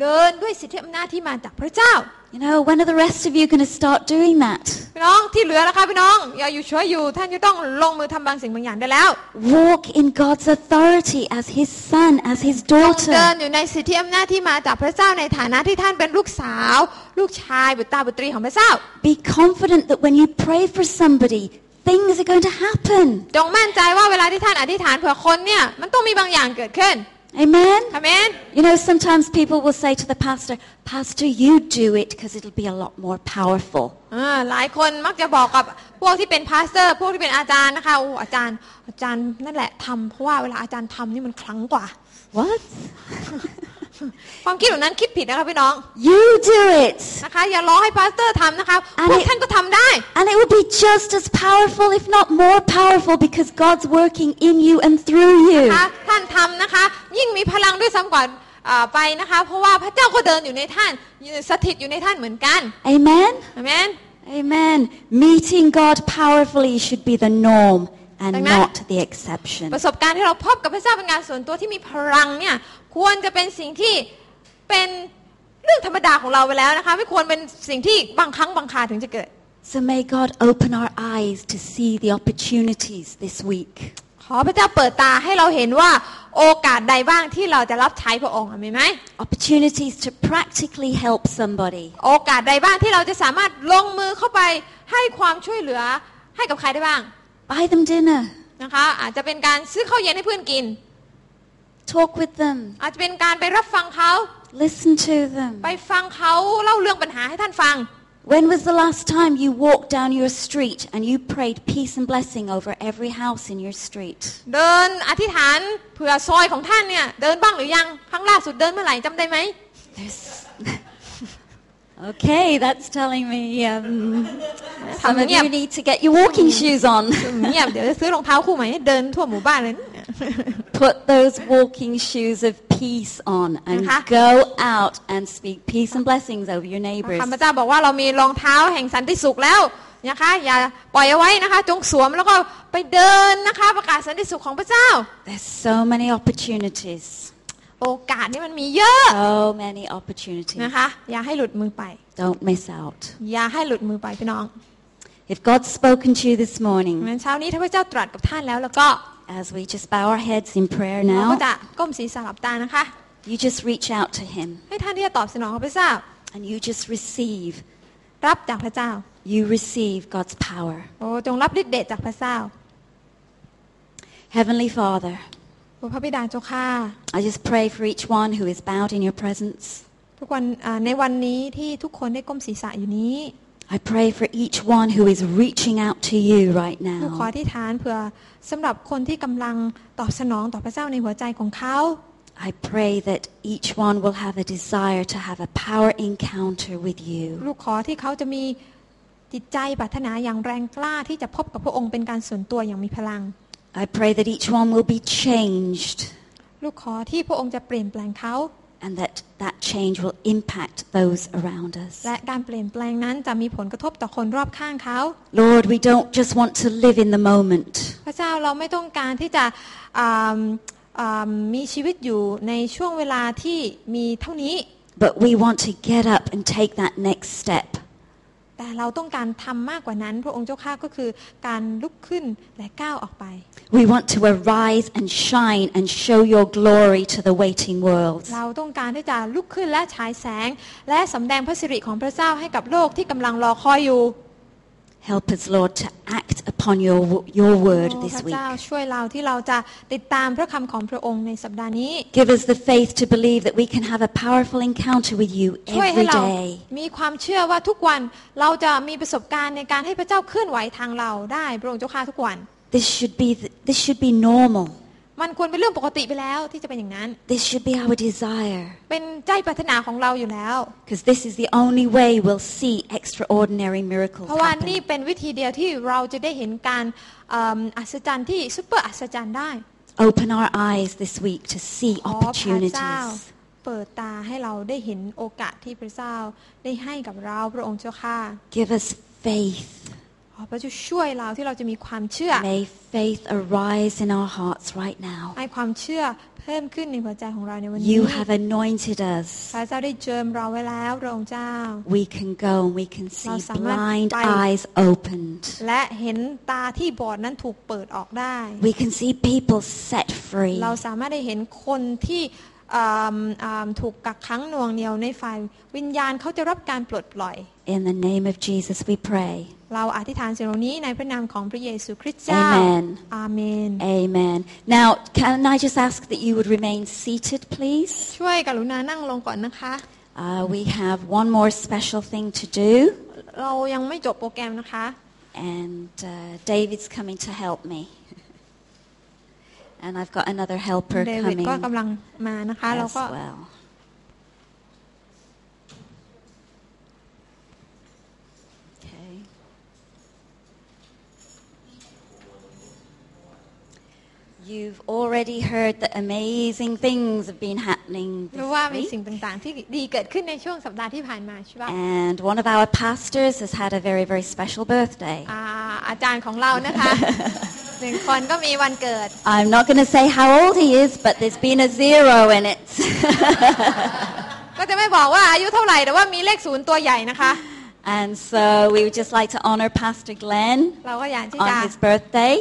เดินด้วยสิทธิอำนาจที่มาจากพระเจ้า You know, when are the rest of you going to start doing that? พี่น้องที่เหลือแล้วค่ะพี่น้อง อย่าอยู่ช่วยอยู่ ท่านจะต้องลงมือทำบางสิ่งบางอย่างได้แล้ว Walk in God's authority as His son, as His จงเดิน daughter. อยู่ในสิทธิอำนาจที่มาจากพระเจ้าในฐานะที่ท่านเป็นลูกสาว ลูกชายบุตรตาบุตรีของพระเจ้า Be confident that when you pray for somebody, things are going to happen. จงมั่นใจว่าเวลาที่ท่านอธิษฐานเผื่อคนเนี่ยมันต้องมีบางอย่างเกิดขึ้น Amen? อาเมน You know, sometimes people will say to the pastor, Pastor, you do it because it'll be a lot more powerful. อ่าหลายคนมักจะบอกกับพวกที่เป็น pastor พวกที่เป็นอาจารย์นะคะโอ้อาจารย์อาจารย์นั่นแหละทำเพราะว่าเวลาอาจารย์ทำนี่มันขลังกว่า What? ความคิดแบบนั้นคิดผิดนะคะพี่น้อง You do it. นะคะอย่ารอให้ pastor ทำนะคะอันนี้พวกท่านก็ทำได้ And it will be just as powerful, if not more powerful, because God's working in you and through you. นะคะท่านทำนะคะ ยิ่งมีพลังด้วยซ้ำกว่าอ่าไปนะคะ เพราะว่าพระเจ้าก็เดินอยู่ในท่านสถิตอยู่ในท่านเหมือนกัน Amen? อาเมน Amen. Meeting God powerfully should be the norm and Amen. not the exception. ประสบการณ์ที่เราพบกับพระเจ้าเป็นงานส่วนตัวที่มีพลังเนี่ยควรจะเป็นสิ่งที่เป็นเรื่องธรรมดาของเราไปแล้วนะคะไม่ควรเป็นสิ่งที่บางครั้งบางคราถึงจะเกิด So may God open our eyes to see the opportunities this week. ขอพระเจ้าเปิดตาให้เราเห็นว่าโอกาสใดบ้างที่เราจะรับใช้พระองค์มีไหม Opportunities to practically help somebody. โอกาสใดบ้างที่เราจะสามารถลงมือเข้าไปให้ความช่วยเหลือให้กับใครได้บ้าง Buy them dinner. นะคะ อาจจะเป็นการซื้อข้าวเย็นให้เพื่อนกิน Talk with them. อาจจะเป็นการไปรับฟังเขา Listen to them. ไปฟังเขาเล่าเรื่องปัญหาให้ท่านฟัง When was the last time you walked down your street and you prayed peace and blessing over every house in your street? เดินอธิษฐานเผื่อซอยของท่านเนี่ยเดินบ้างหรือยังครั้งล่าสุดเดินเมื่อไหร่จำได้ไหม There's... okay, that's telling me um, some of Yep. you need to get your walking shoes on. เงียบเดี๋ยวจะซื้อรองเท้าคู่ใหม่ให้เดินทั่วหมู่บ้านเลย Put those walking shoes of peace on and Uh-huh. go out and speak peace and blessings over your neighbors. ข้าพเจ้าบอกว่าเรามีรองเท้าแห่งสันติสุขแล้วนะคะ อย่าปล่อยเอาไว้นะคะ จงสวมแล้วก็ไปเดินนะคะ ประกาศสันติสุขของพระเจ้า There's so many opportunities. โอกาสนี่มันมีเยอะ So many opportunities. นะคะ อย่าให้หลุดมือไป Don't miss out. อย่าให้หลุดมือไปพี่น้อง If God's spoken to you this morning, งั้นเช้านี้ถ้าพระเจ้าตรัสกับท่านแล้วแล้วก็ as we just bow our heads in prayer เราก็ now, จะก้มศีรษะหลับตานะคะ you just reach out to Him ให้ท่านที่จะตอบสนองกับพระเจ้า and you just receive. รับจากพระเจ้า You receive God's power. โอ้จงรับฤทธิ์เดชจากพระเจ้า Heavenly Father, โอ้ พระบิดาเจ้าข้า I just pray for each one who is bowed in your presence. ทุกวันอ่าในวันนี้ที่ทุกคนได้ก้มศีรษะอยู่นี้ I pray for each one who is reaching out to you right ลูกขอ now. ที่ฐานเผื่อสำหรับคนที่กำลังตอบสนองต่อพระเจ้าในหัวใจของเขา I pray that each one will have a desire to have a power encounter with you. ลูกขอที่เขาจะมีจิตใจปรารถนาอย่างแรงกล้าที่จะพบกับพระองค์เป็นการส่วนตัวอย่างมีพลัง I pray that each one will be changed ลูกขอที่พระองค์จะเปลี่ยนแปลงเขา and that that change will impact those around us. และการเปลี่ยนแปลงนั้นจะมีผลกระทบต่อคนรอบข้างเขา Lord, we don't just want to live in the moment. พระเจ้าเราไม่ต้องการที่จะอ่าอ่ามีชีวิตอยู่ในช่วงเวลาที่มีเท่านี้ But we want to get up and take that next step. แต่เราต้องการทำมากกว่านั้น พระองค์เจ้าข้าก็คือการลุกขึ้นและก้าวออกไป We want to arise and shine and show your glory to the waiting world. เราต้องการที่จะลุกขึ้นและฉายแสง และสำแดงพระสิริของพระเจ้าให้กับโลกที่กำลังรอคอยอยู่ Help us, Lord, to act upon your, your word โอ้ this พระ week. เจ้าช่วยเราที่เราจะติดตามพระคำของพระองค์ในสัปดาห์นี้ Give us the faith to believe that we can have a powerful encounter with you ช่วยให้ every เรา day. มีความเชื่อว่าทุกวันเราจะมีประสบการณ์ในการให้พระเจ้าเคลื่อนไหวทางเราได้พระองค์เจ้าข้าทุกวัน This should be, th- this should be normal. มันควรเป็นเรื่องปกติไปแล้วที่จะเป็นอย่างนั้น This should be our desire. เป็นใจปรารถนาของเราอยู่แล้ว Because this is the only way we'll see extraordinary miracles เพราะว่านี่ happen. เป็นวิธีเดียวที่เราจะได้เห็นการเอิ่มอัศจรรย์ที่ซุปเปอร์อัศจรรย์ได้ Open our eyes this week to see ขอพระเจ้า opportunities. เปิดตาให้เราได้เห็นโอกาสที่พระเจ้าได้ให้กับเราพระองค์เจ้าค่ะ Give us faith. ขออพระเจ้าช่วยเราที่เราจะมีความเชื่อ May faith arise in our hearts right now. ให้ความเชื่อเพิ่มขึ้นในหัวใจของเราในวันนี้ You have anointed us. พระเจ้าได้เจิมเราไว้แล้วพระองค์เจ้า We can go and we can see เราสามารถ blind ไป eyes opened. และเห็นตาที่บอดนั้นถูกเปิดออกได้ We can see people set free. เราสามารถได้เห็นคนที่อ่าอ่าถูกกักขังหน่วงเหนียวในฝ่ายวิญญาณเขาจะรับการปลดปล่อย In the name of Jesus, we pray. เราอธิษฐานสิ่งเหล่านี้ในพระนามของพระเยซูคริสต์เจ้า Amen. อาเมน Amen. Now, can I just ask that you would remain seated, please? ช่วยกรุณานั่งลงก่อนนะคะ Uh, we have one more special thing to do, เรายังไม่จบโปรแกรมนะคะ and uh, David's coming to help me. and I've got another helper เดวิด coming ก็กำลังมานะคะเรา as ก็ well. You've already heard that amazing things have been happening รู้ this ว่ามี week. สิ่งต่างๆ ที่ดีเกิดขึ้นในช่วงสัปดาห์ที่ผ่านมาใช่ปะ And one of our pastors has had a very, very special birthday. อ่าอาจารย์ของเรานะคะ หนึ่งคนก็มีวันเกิด I'm not going to say how old he is, but there's been a zero in it. ก็จะไม่บอกว่าอายุเท่าไหร่แต่ว่ามีเลขศูนย์ตัวใหญ่นะคะ and so we would just like to honor Pastor Glenn เราก็อยากที่จะ on his birthday.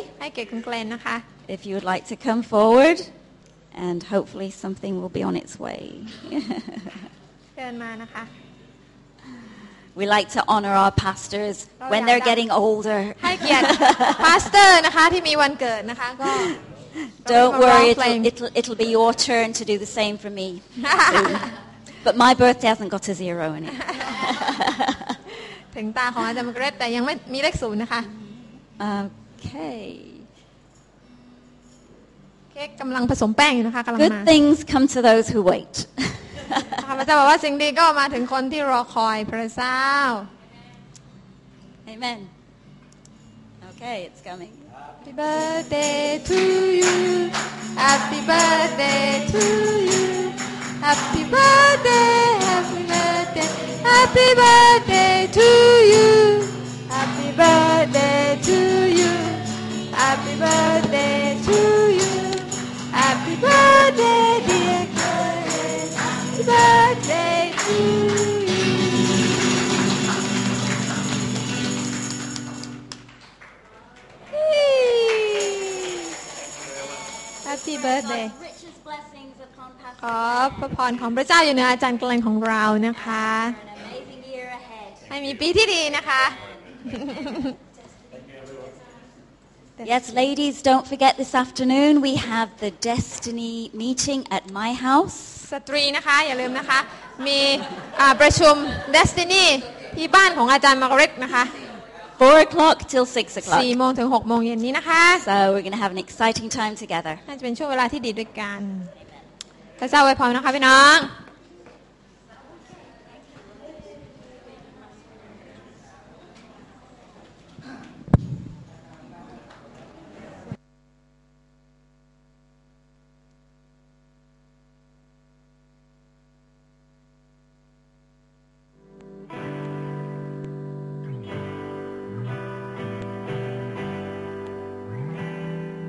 if you would like to come forward, and hopefully something will be on its way. we like to honor our pastors when they're getting older. Don't worry, it'll, it'll, it'll be your turn to do the same for me. but my birthday hasn't got a zero in it. Okay. เค้กกำลังผสมแป้งอยู่นะคะกำลังมา Good things come to those who wait. ข้าพเจ้าบอกว่าสิ่งดีก็มาถึงคนที่รอคอยพระเจ้า Amen. Okay, it's coming. Happy birthday to you Happy birthday to you Happy birthday Happy birthday Happy birthday to you Happy birthday to you Happy birthday to you Happy birthday dear Glenn Happy birthday to you Happy birthday Richest blessings upon ขอพระพรของพระเจ้าอยู่เหนืออาจารย์เกลนของเรานะคะ An amazing year ahead. ให้มีปีที่ดีนะคะ Yes, ladies, don't forget this afternoon we have the Destiny meeting at my house. สตรีนะคะ อย่าลืมนะคะ มีอ่าประชุม Destiny ที่บ้านของอาจารย์มาร์กาเร็ตนะคะ Four o'clock till six o'clock. 4โมงถึง6โมงเย็นนี้นะคะ So we're going to have an exciting time together. น่าจะเป็นช่วงเวลาที่ดีด้วยกัน พระเจ้าไว้พรนะคะพี่น้อง